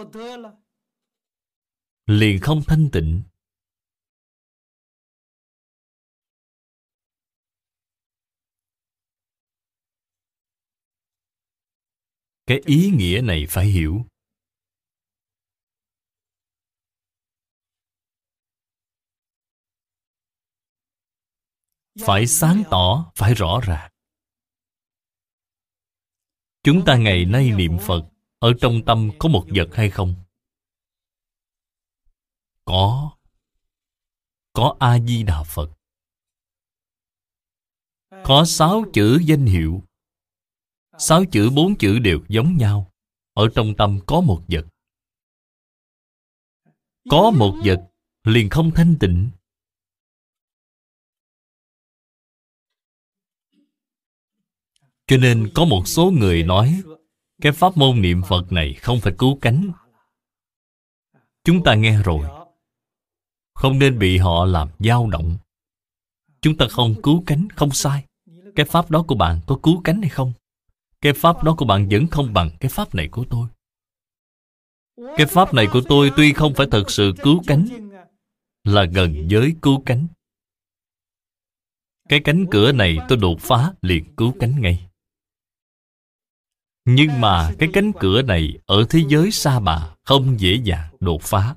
Liền không thanh tịnh. Cái ý nghĩa này phải hiểu. Phải sáng tỏ, phải rõ ràng. Chúng ta ngày nay niệm Phật ở trong tâm có một vật hay không? Có. Có A-di-đà Phật. Có sáu chữ danh hiệu. Sáu chữ bốn chữ đều giống nhau. Ở trong tâm có một vật. Có một vật liền không thanh tịnh. Cho nên có một số người nói cái pháp môn niệm Phật này không phải cứu cánh. Chúng ta nghe rồi. Không nên bị họ làm dao động. Chúng ta không cứu cánh, không sai. Cái pháp đó của bạn có cứu cánh hay không? Cái pháp đó của bạn vẫn không bằng cái pháp này của tôi. Cái pháp này của tôi tuy không phải thật sự cứu cánh, Là gần với cứu cánh. Cái cánh cửa này tôi đột phá liền cứu cánh ngay. Nhưng mà cái cánh cửa này Ở thế giới xa bà Không dễ dàng đột phá.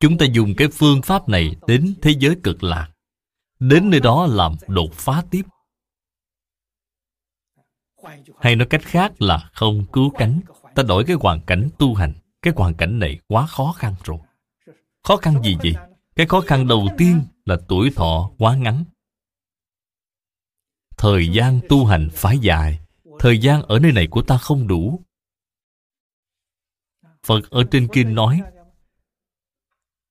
Chúng ta dùng cái phương pháp này Đến thế giới cực lạc, Đến nơi đó làm đột phá tiếp. Hay nói cách khác là không cứu cánh, Ta đổi cái hoàn cảnh tu hành. Cái hoàn cảnh này quá khó khăn rồi. Khó khăn gì vậy? Cái khó khăn đầu tiên là tuổi thọ quá ngắn. Thời gian tu hành phải dài Thời gian ở nơi này của ta không đủ. Phật ở trên kinh nói,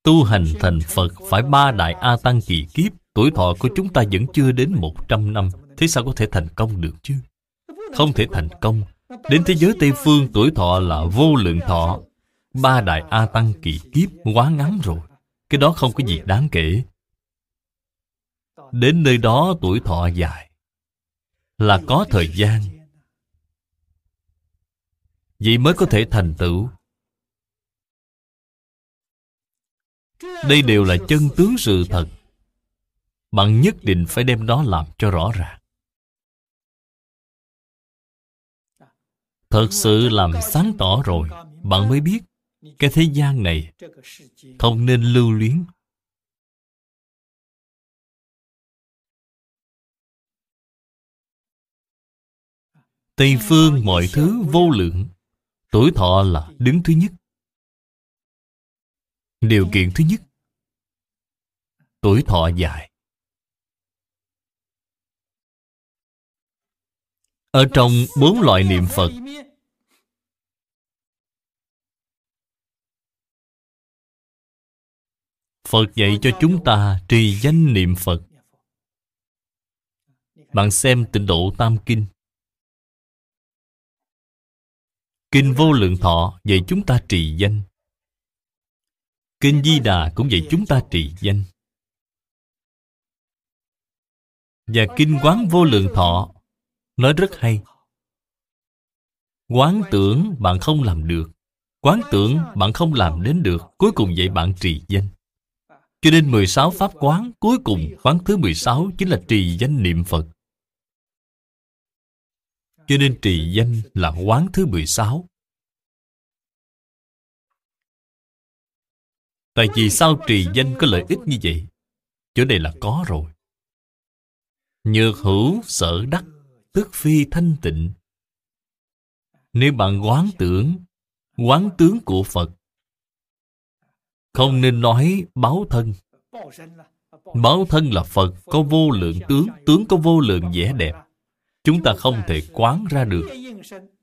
Tu hành thành Phật phải ba đại A Tăng kỳ kiếp, Tuổi thọ của chúng ta vẫn chưa đến 100 năm. Thế sao có thể thành công được chứ? không thể thành công. Đến thế giới tây phương, tuổi thọ là vô lượng thọ. Ba đại a tăng kỳ kiếp quá ngắn rồi. Cái đó không có gì đáng kể. Đến nơi đó, tuổi thọ dài là có thời gian. Vậy mới có thể thành tựu. Đây đều là chân tướng sự thật. Bạn nhất định phải đem đó làm cho rõ ràng. Thật sự làm sáng tỏ rồi, Bạn mới biết Cái thế gian này Không nên lưu luyến. Tây phương mọi thứ vô lượng. Tuổi thọ là đứng thứ nhất. Điều kiện thứ nhất, Tuổi thọ dài. Ở trong bốn loại niệm Phật Phật dạy cho chúng ta trì danh niệm Phật. Bạn xem tịnh độ Tam Kinh. Kinh Vô Lượng Thọ dạy chúng ta trì danh. Kinh Di Đà cũng dạy chúng ta trì danh. Và Kinh Quán Vô Lượng Thọ Nói rất hay. Quán tưởng bạn không làm được, Quán tưởng bạn không làm đến được, Cuối cùng dạy bạn trì danh. Cho nên 16 pháp quán Cuối cùng, quán thứ 16 Chính là trì danh niệm Phật. Cho nên trì danh là quán thứ 16 Tại vì sao trì danh có lợi ích như vậy? Chỗ này là có rồi. Nhược hữu sở đắc tức phi thanh tịnh. Nếu bạn quán tưởng, quán tướng của phật, không nên nói báo thân. Báo thân là phật có vô lượng tướng tướng có vô lượng vẻ đẹp chúng ta không thể quán ra được.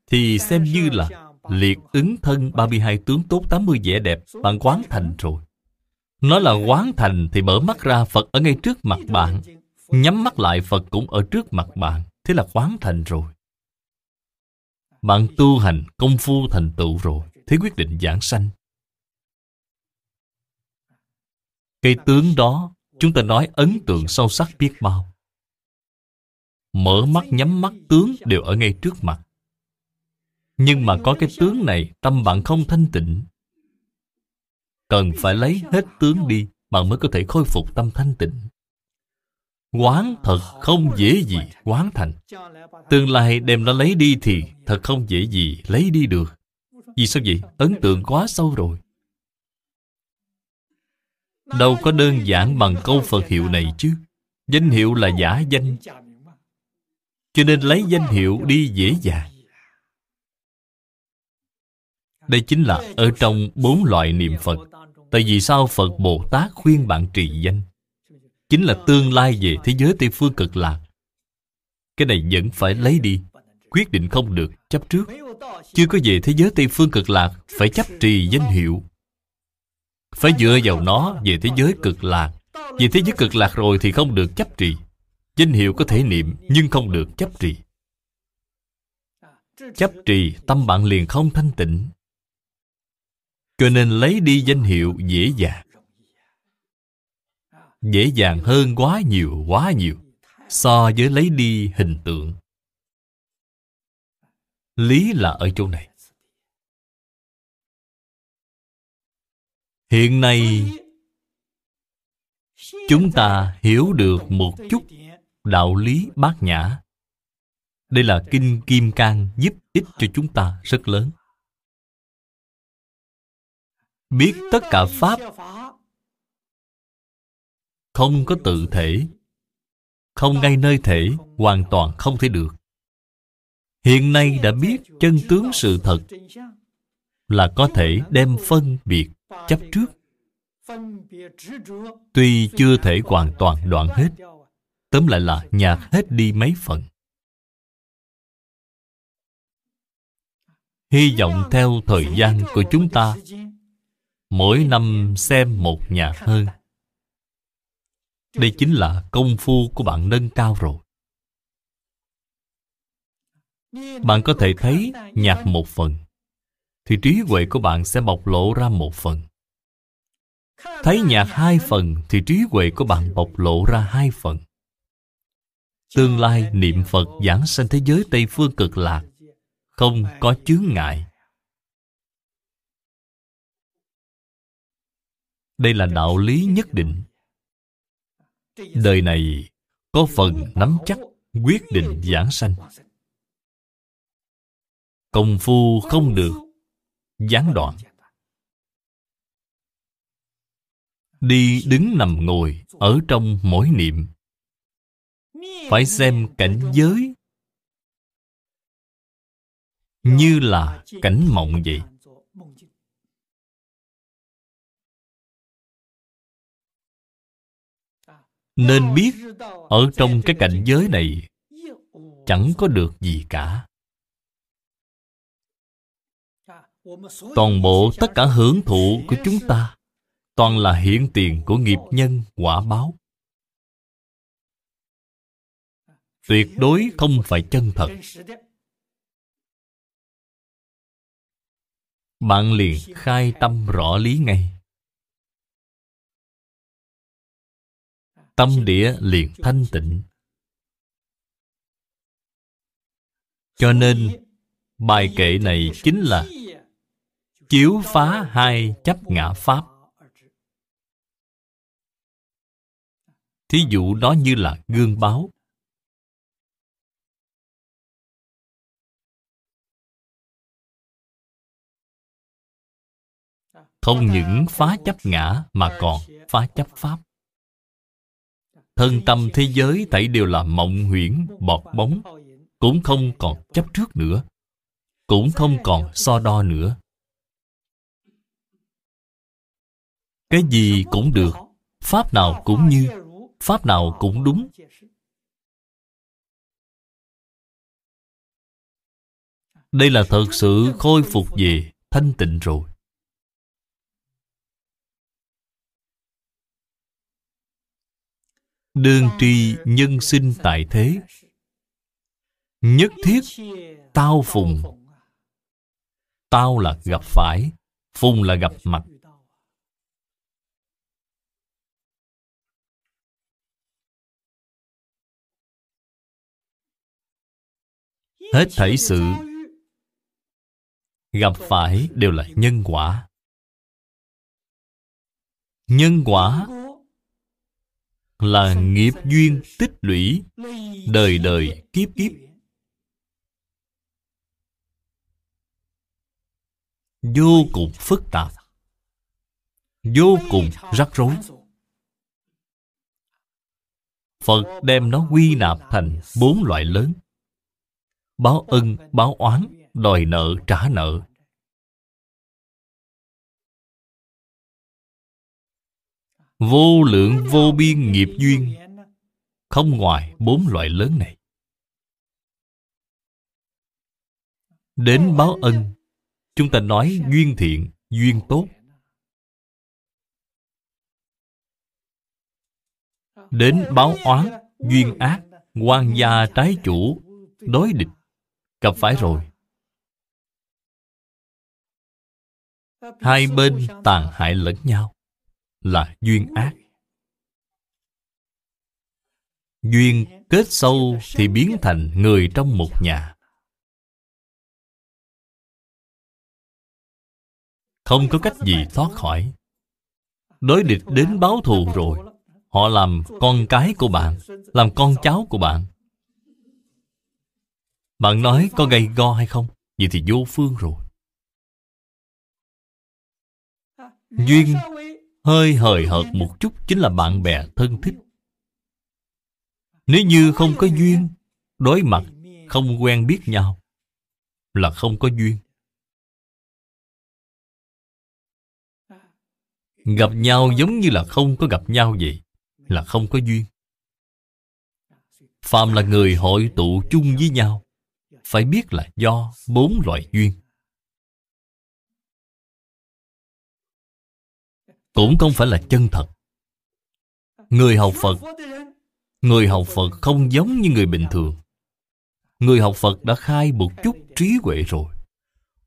Thì xem như là liệt ứng thân 32 tướng tốt 80 vẻ đẹp bạn quán thành rồi. Nó là quán thành thì mở mắt ra Phật ở ngay trước mặt bạn, Nhắm mắt lại Phật cũng ở trước mặt bạn. Thế là quán thành rồi. Bạn tu hành công phu thành tựu rồi. Thế quyết định giảng sanh. Cây tướng đó, Chúng ta nói ấn tượng sâu sắc biết bao. Mở mắt nhắm mắt tướng đều ở ngay trước mặt. Nhưng mà có cái tướng này, Tâm bạn không thanh tịnh. Cần phải lấy hết tướng đi, Bạn mới có thể khôi phục tâm thanh tịnh. Quán thật không dễ gì quán thành. Tương lai đem nó lấy đi thì Thật không dễ gì lấy đi được. Vì sao vậy? Ấn tượng quá sâu rồi. Đâu có đơn giản bằng câu Phật hiệu này chứ. Danh hiệu là giả danh. Cho nên lấy danh hiệu đi dễ dàng. Đây chính là ở trong bốn loại niệm Phật. Tại vì sao Phật Bồ Tát khuyên bạn trì danh? Chính là tương lai về thế giới Tây Phương cực lạc. Cái này vẫn phải lấy đi. Quyết định không được, chấp trước. Chưa có về thế giới Tây Phương cực lạc, Phải chấp trì danh hiệu. Phải dựa vào nó về thế giới cực lạc. Về thế giới cực lạc rồi thì không được chấp trì. Danh hiệu có thể niệm, Nhưng không được chấp trì. Chấp trì, tâm bạn liền không thanh tịnh. Cho nên lấy đi danh hiệu dễ dàng. Dễ dàng hơn quá nhiều quá nhiều, So với lấy đi hình tượng. Lý là ở chỗ này. Hiện nay, Chúng ta hiểu được một chút đạo lý bát nhã. Đây là Kinh Kim Cang giúp ích cho chúng ta rất lớn. Biết tất cả Pháp. Không có tự thể. Không ngay nơi thể, Hoàn toàn không thể được. Hiện nay đã biết chân tướng sự thật Là có thể đem phân biệt chấp trước. Tuy chưa thể hoàn toàn đoạn hết Tóm lại là nhạt hết đi mấy phần. Hy vọng theo thời gian của chúng ta, Mỗi năm xem một nhạc hơn. Đây chính là công phu của bạn nâng cao rồi. Bạn có thể thấy nhạc một phần, Thì trí huệ của bạn sẽ bộc lộ ra một phần. Thấy nhạc hai phần, Thì trí huệ của bạn bộc lộ ra hai phần. Tương lai niệm Phật giảng sanh thế giới Tây Phương cực lạc, Không có chướng ngại. Đây là đạo lý nhất định. Đời này có phần nắm chắc, quyết định giảng sanh. Công phu không được gián đoạn. Đi đứng nằm ngồi Ở trong mỗi niệm. Phải xem cảnh giới. Như là cảnh mộng vậy. Nên biết, Ở trong cái cảnh giới này, Chẳng có được gì cả. Toàn bộ tất cả hưởng thụ của chúng ta Toàn là hiện tiền của nghiệp nhân quả báo. Tuyệt đối không phải chân thật. Bạn liền khai tâm rõ lý ngay. Tâm địa liền thanh tịnh. Cho nên, Bài kệ này chính là Chiếu phá hai chấp ngã Pháp. Thí dụ đó như là gương báo. Không những phá chấp ngã Mà còn phá chấp Pháp. Thân tâm thế giới thảy đều là mộng huyễn, bọt bóng Cũng không còn chấp trước nữa Cũng không còn so đo nữa. Cái gì cũng được Pháp nào cũng như Pháp nào cũng đúng. Đây là thật sự khôi phục về thanh tịnh rồi. Đương tri nhân sinh tại thế. Nhất thiết tao phùng. Tao là gặp phải, Phùng là gặp mặt. Hết thảy sự Gặp phải đều là nhân quả. Nhân quả là nghiệp duyên tích lũy Đời đời kiếp kiếp. Vô cùng phức tạp Vô cùng rắc rối. Phật đem nó quy nạp thành bốn loại lớn Báo ân, báo oán, đòi nợ, trả nợ Vô lượng vô biên nghiệp duyên. Không ngoài bốn loại lớn này. Đến báo ân. Chúng ta nói duyên thiện, duyên tốt. Đến báo oán, duyên ác quan gia trái chủ Đối địch. Gặp phải rồi. Hai bên tàn hại lẫn nhau. Là duyên ác. Duyên kết sâu thì biến thành người trong một nhà. Không có cách gì thoát khỏi. Đối địch đến báo thù rồi, Họ làm con cái của bạn, Làm con cháu của bạn. Bạn nói có gây go hay không? Vậy thì vô phương rồi. Duyên hơi hời hợt một chút Chính là bạn bè thân thích. Nếu như không có duyên, Đối mặt, Không quen biết nhau, Là không có duyên. Gặp nhau giống như là không có gặp nhau vậy, Là không có duyên. Phàm là người hội tụ chung với nhau, Phải biết là do bốn loại duyên. Cũng không phải là chân thật. Người học Phật, Người học Phật không giống như người bình thường. Người học Phật đã khai một chút trí huệ rồi.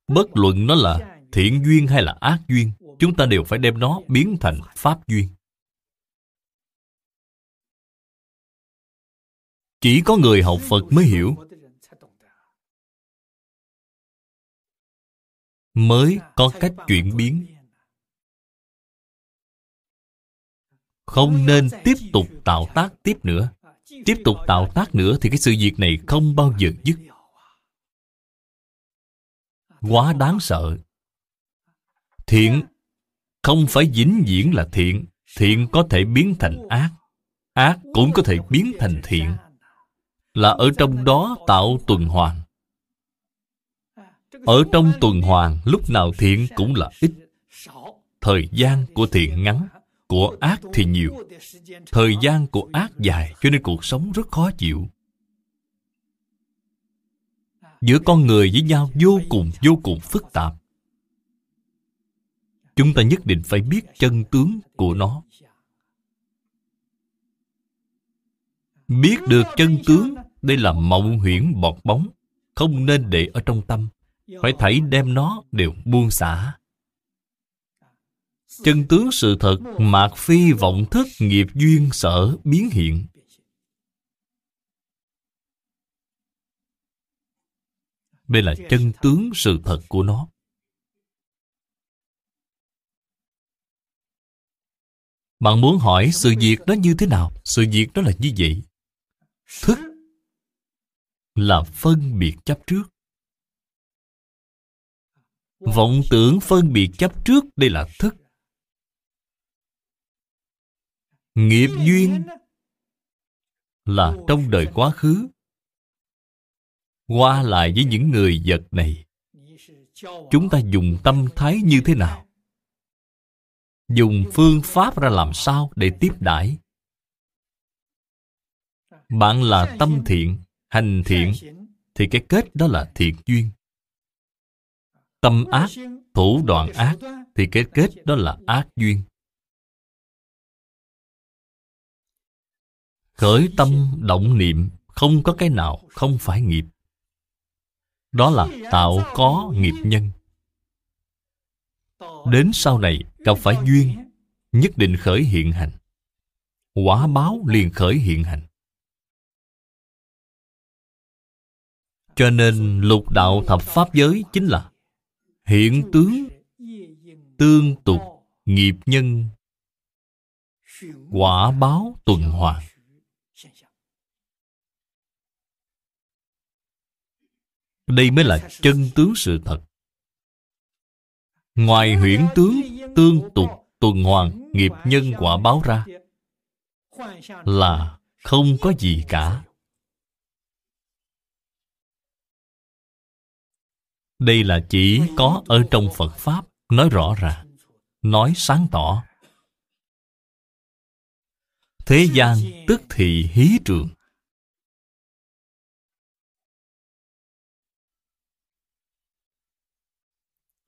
Bất luận nó là thiện duyên hay là ác duyên, chúng ta đều phải đem nó biến thành pháp duyên. Chỉ có người học phật mới hiểu. Mới có cách chuyển biến. Không nên tiếp tục tạo tác tiếp nữa. Tiếp tục tạo tác nữa thì cái sự việc này không bao giờ dứt. Quá đáng sợ. Thiện không phải vĩnh viễn là thiện. Thiện có thể biến thành ác. Ác cũng có thể biến thành thiện. Là ở trong đó tạo tuần hoàn. Ở trong tuần hoàn, lúc nào thiện cũng là ít. Thời gian của thiện ngắn của ác thì nhiều. Thời gian của ác dài, cho nên cuộc sống rất khó chịu. Giữa con người với nhau vô cùng vô cùng phức tạp. Chúng ta nhất định phải biết chân tướng của nó. Biết được chân tướng, đây là mộng huyễn bọt bóng, không nên để ở trong tâm. Phải thảy đem nó đều buông xả chân tướng sự thật, mạc phi vọng thức nghiệp duyên sở biến hiện đây là chân tướng sự thật của nó Bạn muốn hỏi sự việc đó như thế nào? Sự việc đó là như vậy. Thức là phân biệt chấp trước. Vọng tưởng phân biệt chấp trước, đây là thức. Nghiệp duyên là trong đời quá khứ, qua lại với những người vật này, chúng ta dùng tâm thái như thế nào? Dùng phương pháp ra làm sao để tiếp đãi? Bạn là tâm thiện, hành thiện, thì cái kết đó là thiện duyên. Tâm ác, thủ đoạn ác, thì cái kết đó là ác duyên. Khởi tâm động niệm, Không có cái nào không phải nghiệp. Đó là tạo có nghiệp nhân. Đến sau này, gặp phải duyên, Nhất định khởi hiện hành. Quả báo liền khởi hiện hành. Cho nên lục đạo thập pháp giới chính là Hiện tướng, Tương tục Nghiệp nhân, Quả báo tuần hoàn. Đây mới là chân tướng sự thật. Ngoài huyễn tướng Tương tục tuần hoàn Nghiệp nhân quả báo ra, Là không có gì cả. Đây là chỉ có ở trong Phật Pháp Nói rõ ràng Nói sáng tỏ. Thế gian tức thị hí trường.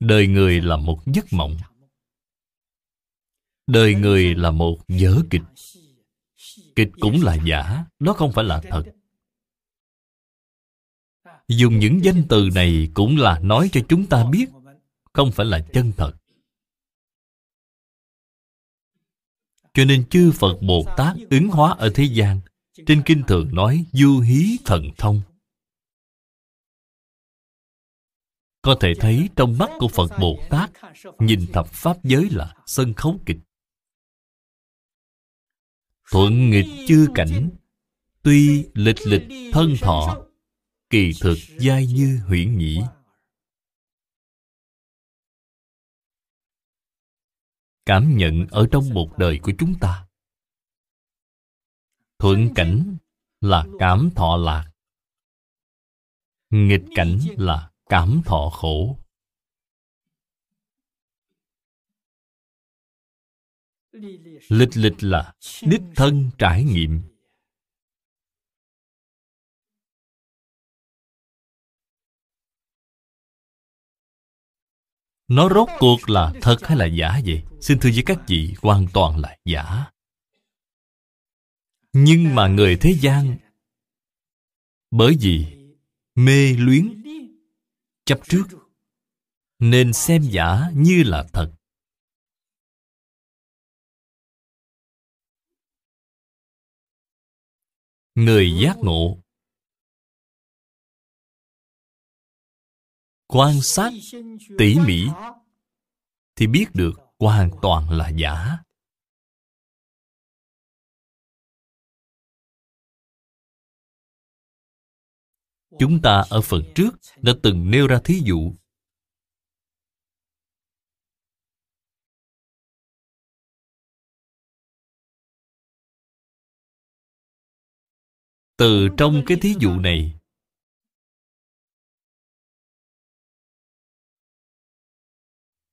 Đời người là một giấc mộng. Đời người là một vở kịch. Kịch cũng là giả, nó không phải là thật. Dùng những danh từ này cũng là nói cho chúng ta biết, Không phải là chân thật. Cho nên chư Phật Bồ Tát ứng hóa ở thế gian, Trên kinh thường nói, du hí thần thông. Có thể thấy trong mắt của Phật Bồ Tát Nhìn thập Pháp giới là sân khấu kịch. Thuận nghịch chư cảnh, Tuy lịch lịch thân thọ, Kỳ thực giai như huyễn nhĩ. Cảm nhận ở trong một đời của chúng ta. Thuận cảnh là cảm thọ lạc. Nghịch cảnh là cảm thọ khổ. Lịch lịch là đích thân trải nghiệm. Nó rốt cuộc là thật hay là giả vậy? Xin thưa với các vị, hoàn toàn là giả. Nhưng mà người thế gian, bởi vì mê luyến chấp trước, nên xem giả như là thật. Người giác ngộ. Quan sát tỉ mỉ thì biết được hoàn toàn là giả. Chúng ta ở phần trước đã từng nêu ra thí dụ. Từ trong cái thí dụ này,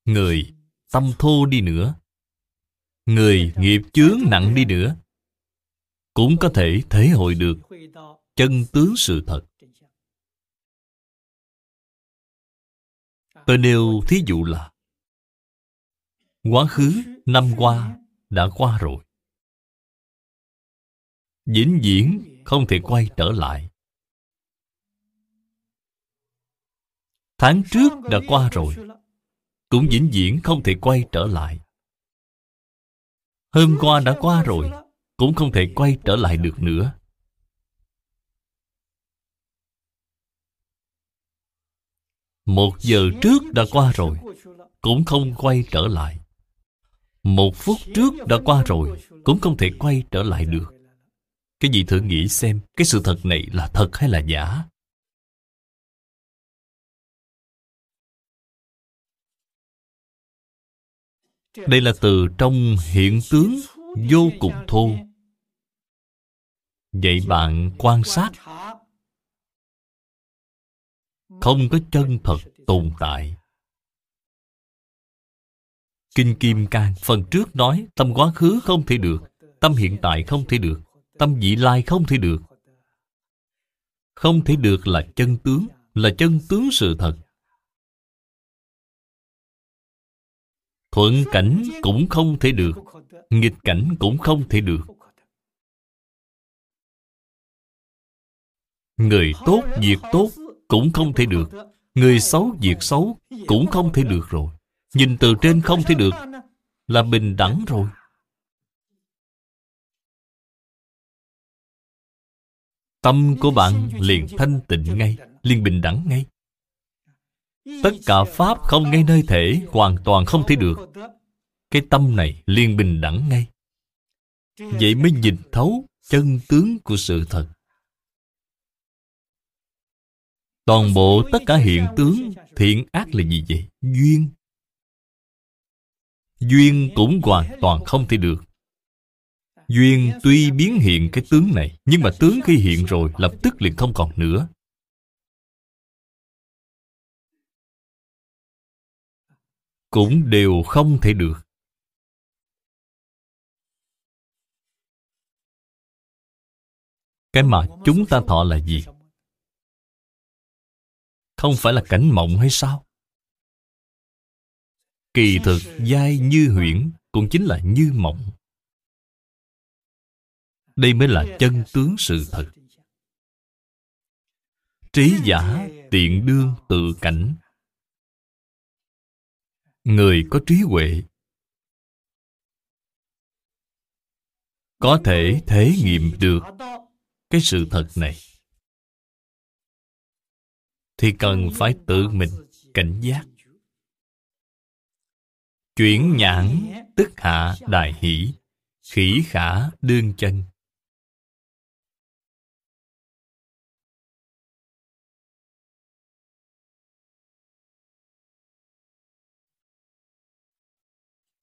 người tâm thô đi nữa, người nghiệp chướng nặng đi nữa, cũng có thể thể hội được chân tướng sự thật. Tôi nêu thí dụ là, quá khứ năm qua đã qua rồi. Vĩnh viễn không thể quay trở lại. Tháng trước đã qua rồi, cũng vĩnh viễn không thể quay trở lại. Hôm qua đã qua rồi, cũng không thể quay trở lại được nữa. Một giờ trước đã qua rồi, cũng không quay trở lại. Một phút trước đã qua rồi, cũng không thể quay trở lại được. Cái gì thử nghĩ xem, cái sự thật này là thật hay là giả? Đây là từ trong hiện tướng vô cùng thô. Vậy bạn quan sát không có chân thật tồn tại. Kinh kim cang, phần trước nói, tâm quá khứ không thể được, tâm hiện tại không thể được, tâm vị lai không thể được. Không thể được là chân tướng, là chân tướng sự thật. Thuận cảnh cũng không thể được, nghịch cảnh cũng không thể được. Người tốt việc tốt cũng không thể được. Người xấu, việc xấu cũng không thể được rồi. Nhìn từ trên không thể được Là bình đẳng rồi. Tâm của bạn liền thanh tịnh ngay, Liền bình đẳng ngay. Tất cả Pháp không ngay nơi thể, Hoàn toàn không thể được. Cái tâm này liền bình đẳng ngay. Vậy mới nhìn thấu chân tướng của sự thật. Toàn bộ tất cả hiện tướng, Thiện ác là gì vậy? Duyên Duyên cũng hoàn toàn không thể được Duyên tuy biến hiện cái tướng này, Nhưng mà tướng khi hiện rồi, Lập tức liền không còn nữa Cũng đều không thể được Cái mà chúng ta thọ là gì? Không phải là cảnh mộng hay sao? Kỳ thực dai như huyễn Cũng chính là như mộng. Đây mới là chân tướng sự thật. Trí giả tiện đương tự cảnh. Người có trí huệ Có thể thể nghiệm được Cái sự thật này. Thì cần phải tự mình cảnh giác. Chuyển nhãn tức hạ đại hỷ, Khỉ khả đương chân.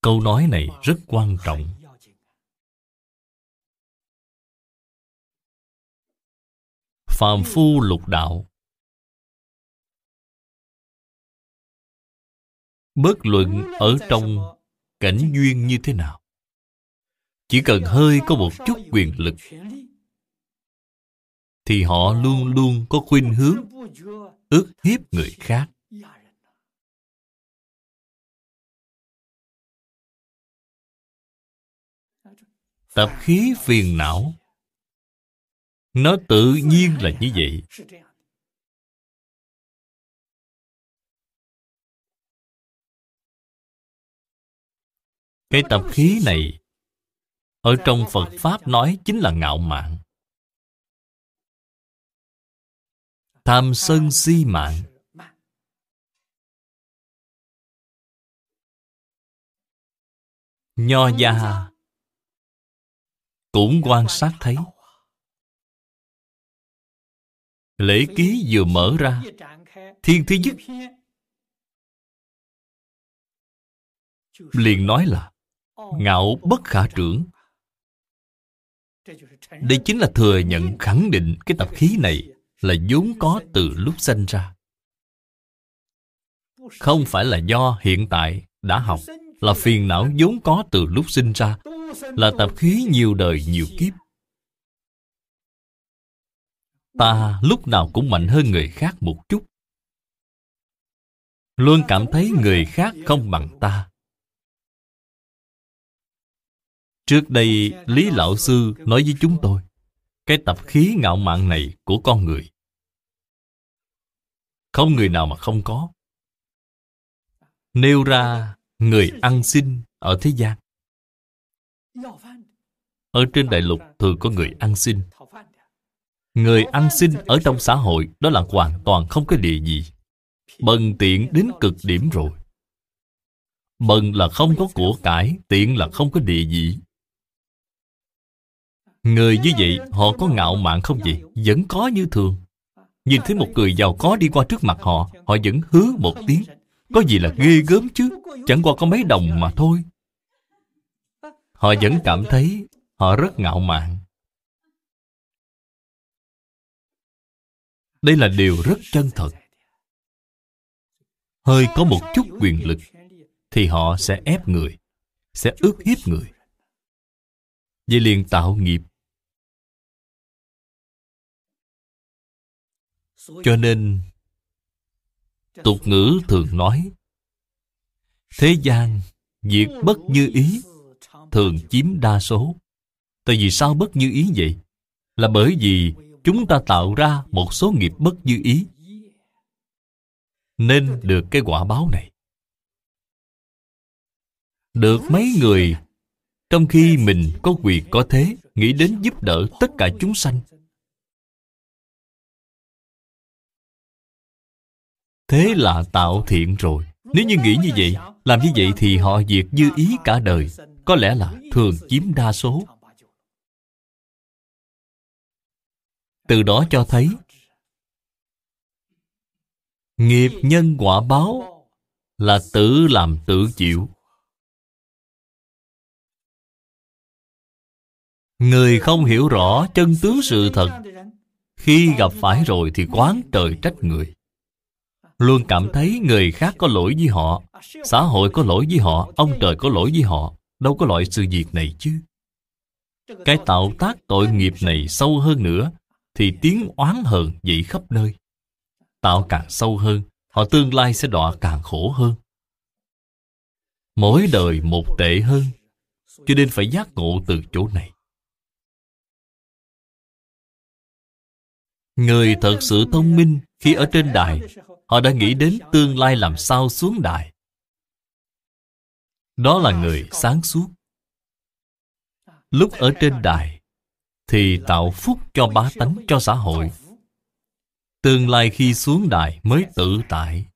Câu nói này rất quan trọng. Phàm phu lục đạo Bất luận ở trong cảnh duyên như thế nào, Chỉ cần hơi có một chút quyền lực, Thì họ luôn luôn có khuynh hướng ước hiếp người khác. Tập khí phiền não, Nó tự nhiên là như vậy. Cái tập khí này. Ở trong Phật Pháp nói chính là ngạo mạn. Tham sân si mạng Nho gia Cũng quan sát thấy. Lễ ký vừa mở ra, Thiên thứ nhất liền nói là ngạo bất khả trưởng. Đây chính là thừa nhận khẳng định cái tập khí này là vốn có từ lúc sinh ra. Không phải là do hiện tại đã học, là phiền não vốn có từ lúc sinh ra, là tập khí nhiều đời nhiều kiếp. Ta lúc nào cũng mạnh hơn người khác một chút. Luôn cảm thấy người khác không bằng ta. Trước đây, Lý Lão Sư nói với chúng tôi, cái tập khí ngạo mạn này của con người. Không người nào mà không có. Nêu ra người ăn xin ở thế gian. Ở trên đại lục thường có người ăn xin. Người ăn xin ở trong xã hội đó là hoàn toàn không có địa gì. Bần tiện đến cực điểm rồi. Bần là không có của cải, tiện là không có địa vị. Người như vậy, họ có ngạo mạn không vậy? Vẫn có như thường. Nhìn thấy một người giàu có đi qua trước mặt họ Họ vẫn hứa một tiếng. Có gì là ghê gớm chứ? Chẳng qua có mấy đồng mà thôi. Họ vẫn cảm thấy Họ rất ngạo mạn. Đây là điều rất chân thật. Hơi có một chút quyền lực, Thì họ sẽ ép người, Sẽ ước hiếp người. Vậy liền tạo nghiệp. Cho nên, Tục ngữ thường nói, Thế gian Việc bất như ý, Thường chiếm đa số. Tại vì sao bất như ý vậy? Là bởi vì chúng ta tạo ra một số nghiệp bất như ý. Nên được cái quả báo này. Được mấy người trong khi mình có quyền có thế, nghĩ đến giúp đỡ tất cả chúng sanh. Thế là tạo thiện rồi. Nếu như nghĩ như vậy, làm như vậy thì họ diệt dư ý cả đời. Có lẽ là thường chiếm đa số. Từ đó cho thấy, nghiệp nhân quả báo là tự làm tự chịu. Người không hiểu rõ chân tướng sự thật, khi gặp phải rồi thì quán trời trách người luôn cảm thấy người khác có lỗi với họ. Xã hội có lỗi với họ, ông trời có lỗi với họ. Đâu có loại sự việc này chứ. Cái tạo tác tội nghiệp này sâu hơn nữa, thì tiếng oán hờn dậy khắp nơi. Tạo càng sâu hơn, họ tương lai sẽ đọa càng khổ hơn. Mỗi đời một tệ hơn, cho nên phải giác ngộ từ chỗ này. Người thật sự thông minh khi ở trên đài, họ đã nghĩ đến tương lai làm sao xuống đài. Đó là người sáng suốt. Lúc ở trên đài, thì tạo phúc cho bá tánh, cho xã hội. Tương lai khi xuống đài mới tự tại.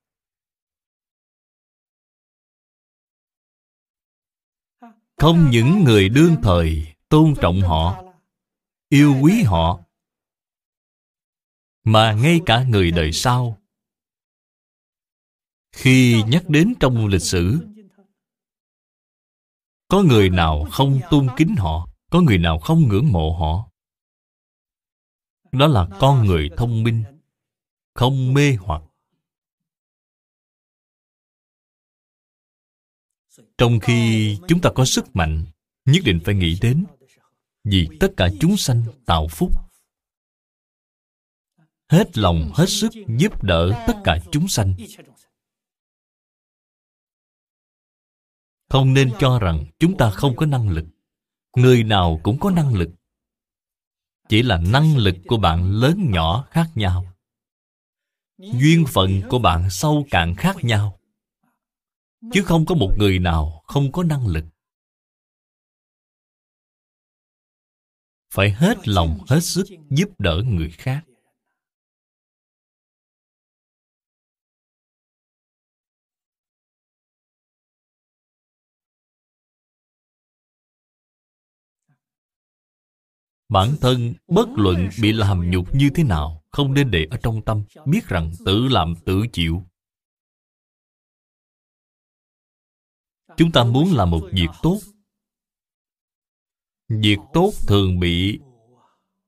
Không những người đương thời tôn trọng họ, yêu quý họ mà ngay cả người đời sau. Khi nhắc đến trong lịch sử, có người nào không tôn kính họ, có người nào không ngưỡng mộ họ? Đó là con người thông minh, không mê hoặc. Trong khi chúng ta có sức mạnh, nhất định phải nghĩ đến vì tất cả chúng sanh tạo phúc hết lòng, hết sức giúp đỡ tất cả chúng sanh. Không nên cho rằng chúng ta không có năng lực. Người nào cũng có năng lực. Chỉ là năng lực của bạn lớn nhỏ khác nhau. Duyên phận của bạn sâu cạn khác nhau. Chứ không có một người nào không có năng lực. Phải hết lòng, hết sức giúp đỡ người khác. Bản thân bất luận bị làm nhục như thế nào, Không nên để ở trong tâm, Biết rằng tự làm tự chịu. Chúng ta muốn làm một việc tốt. Việc tốt thường bị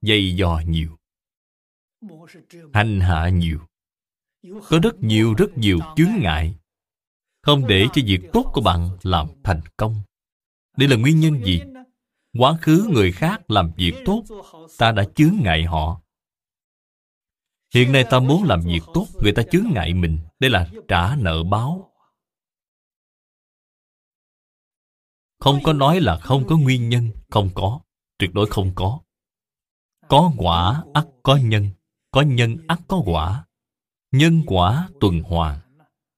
dày dò nhiều, Hành hạ nhiều. Có rất nhiều rất nhiều chướng ngại. Không để cho việc tốt của bạn làm thành công. Đây là nguyên nhân gì? Quá khứ người khác làm việc tốt, Ta đã chướng ngại họ. Hiện nay ta muốn làm việc tốt, Người ta chướng ngại mình, Đây là trả nợ báo. Không có nói là không có nguyên nhân, Không có, Tuyệt đối không có. Có quả ắt có nhân Có nhân ắt có quả. Nhân quả tuần hoàn.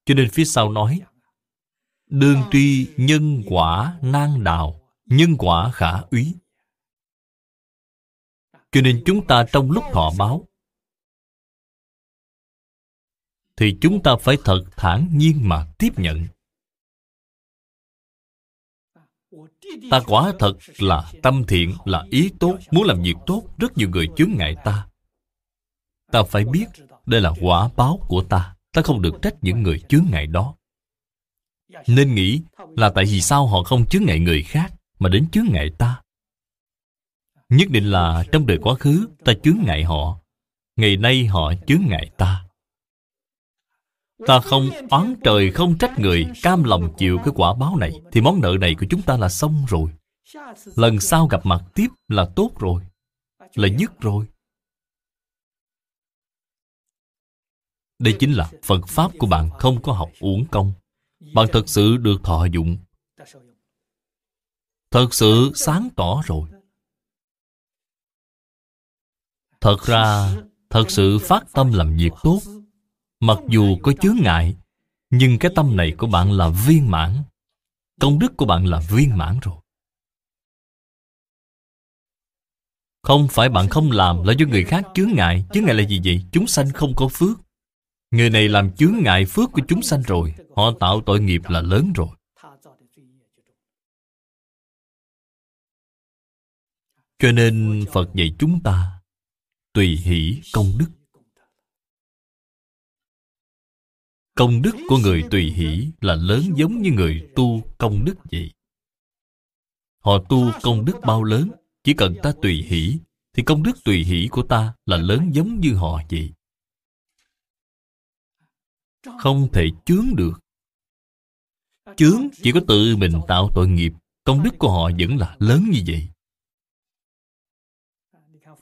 Cho nên phía sau nói Đương tri nhân quả nan đào nhân quả khả úy. Cho nên chúng ta trong lúc thọ báo, thì chúng ta phải thật thản nhiên mà tiếp nhận. Ta quả thật là tâm thiện, là ý tốt, muốn làm việc tốt, rất nhiều người chướng ngại ta. Ta phải biết đây là quả báo của ta ta không được trách những người chướng ngại đó. Nên nghĩ là tại vì sao họ không chướng ngại người khác? Mà đến chướng ngại ta. Nhất định là trong đời quá khứ, ta chướng ngại họ. Ngày nay họ chướng ngại ta. Ta không oán trời, không trách người, cam lòng chịu cái quả báo này. Thì món nợ này của chúng ta là xong rồi. Lần sau gặp mặt tiếp là tốt rồi, là dứt rồi. Đây chính là phật pháp của bạn không có học uổng công. Bạn thật sự được thọ dụng. Thật sự sáng tỏ rồi. Thật ra, Thật sự phát tâm làm việc tốt. Mặc dù có chướng ngại, Nhưng cái tâm này của bạn là viên mãn. Công đức của bạn là viên mãn rồi. Không phải bạn không làm là do người khác chướng ngại Chướng ngại là gì vậy? Chúng sanh không có phước. Người này làm chướng ngại phước của chúng sanh rồi, Họ tạo tội nghiệp là lớn rồi. Cho nên Phật dạy chúng ta Tùy hỷ công đức Công đức của người tùy hỷ là lớn giống như người tu công đức vậy. Họ tu công đức bao lớn, chỉ cần ta tùy hỷ, thì công đức tùy hỷ của ta là lớn giống như họ vậy. Không thể chướng được. Chướng chỉ có tự mình tạo tội nghiệp, công đức của họ vẫn là lớn như vậy.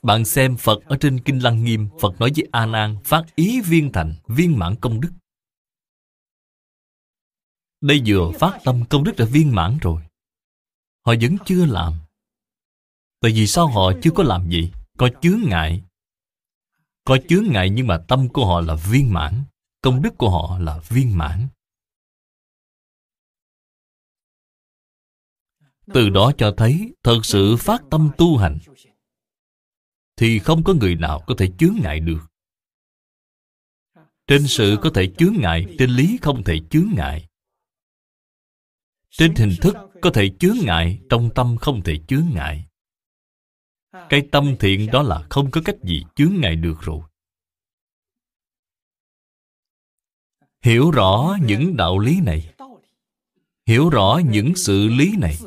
Bạn xem Phật ở trên Kinh Lăng Nghiêm, Phật nói với A Nan phát ý viên thành, viên mãn công đức. Đây vừa phát tâm công đức đã viên mãn rồi. Họ vẫn chưa làm. Tại vì sao họ chưa có làm gì? Có chướng ngại. Có chướng ngại nhưng mà tâm của họ là viên mãn Công đức của họ là viên mãn. Từ đó cho thấy Thật sự phát tâm tu hành. Thì không có người nào có thể chướng ngại được. Trên sự có thể chướng ngại, Trên lý không thể chướng ngại. Trên hình thức có thể chướng ngại, Trong tâm không thể chướng ngại. Cái tâm thiện đó là không có cách gì chướng ngại được rồi. Hiểu rõ những đạo lý này. Hiểu rõ những sự lý này.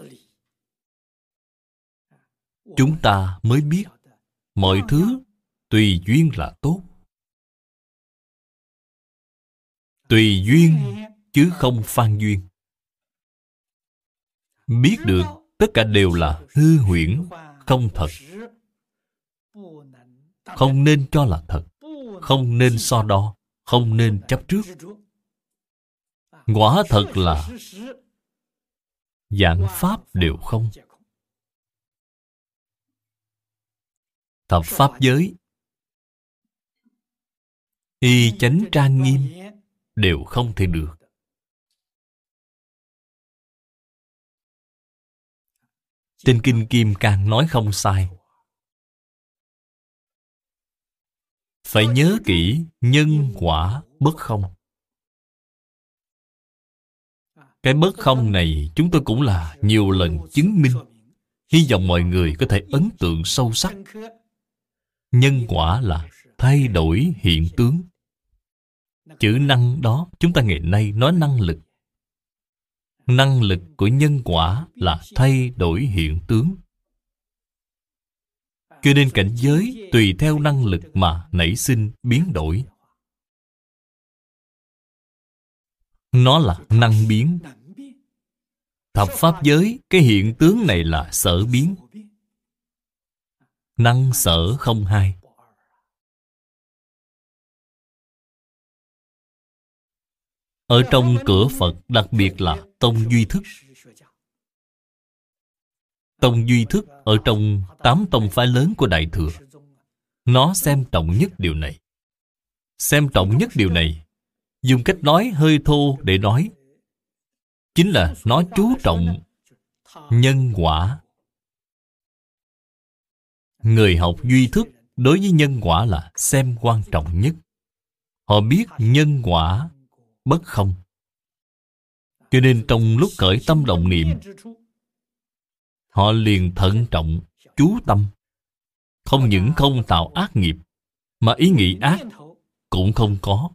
Chúng ta mới biết Mọi thứ tùy duyên là tốt. Tùy duyên chứ không phan duyên. Biết được tất cả đều là hư huyễn, không thật. Không nên cho là thật. Không nên so đo. Không nên chấp trước. Quả thật là dạng pháp đều không. Thập pháp giới. Y chánh trang nghiêm đều không thể được. Trên Kinh Kim Cang nói không sai. Phải nhớ kỹ nhân quả bất không. Cái bất không này chúng tôi cũng là nhiều lần chứng minh. Hy vọng mọi người có thể ấn tượng sâu sắc. Nhân quả là thay đổi hiện tướng. Chữ năng đó, chúng ta ngày nay nói năng lực. Năng lực của nhân quả là thay đổi hiện tướng. Cho nên cảnh giới tùy theo năng lực mà nảy sinh, biến đổi. Nó là năng biến. Thập pháp giới, cái hiện tướng này là sở biến năng sở không hai. Ở trong cửa Phật, đặc biệt là Tông Duy Thức. Tông Duy Thức ở trong tám tông phái lớn của Đại Thừa. Nó xem trọng nhất điều này. Xem trọng nhất điều này, Dùng cách nói hơi thô để nói, Chính là nó chú trọng nhân quả. Người học duy thức đối với nhân quả là xem quan trọng nhất. Họ biết nhân quả bất không. Cho nên trong lúc khởi tâm động niệm, họ liền thận trọng, chú tâm. Không những không tạo ác nghiệp, mà ý nghĩ ác cũng không có.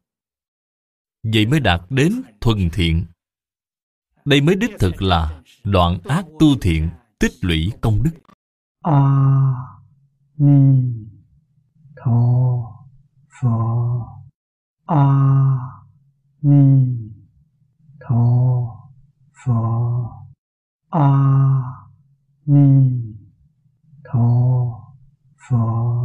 Vậy mới đạt đến thuần thiện. Đây mới đích thực là đoạn ác tu thiện, tích lũy công đức. À. 弥陀佛阿弥陀佛阿弥陀佛。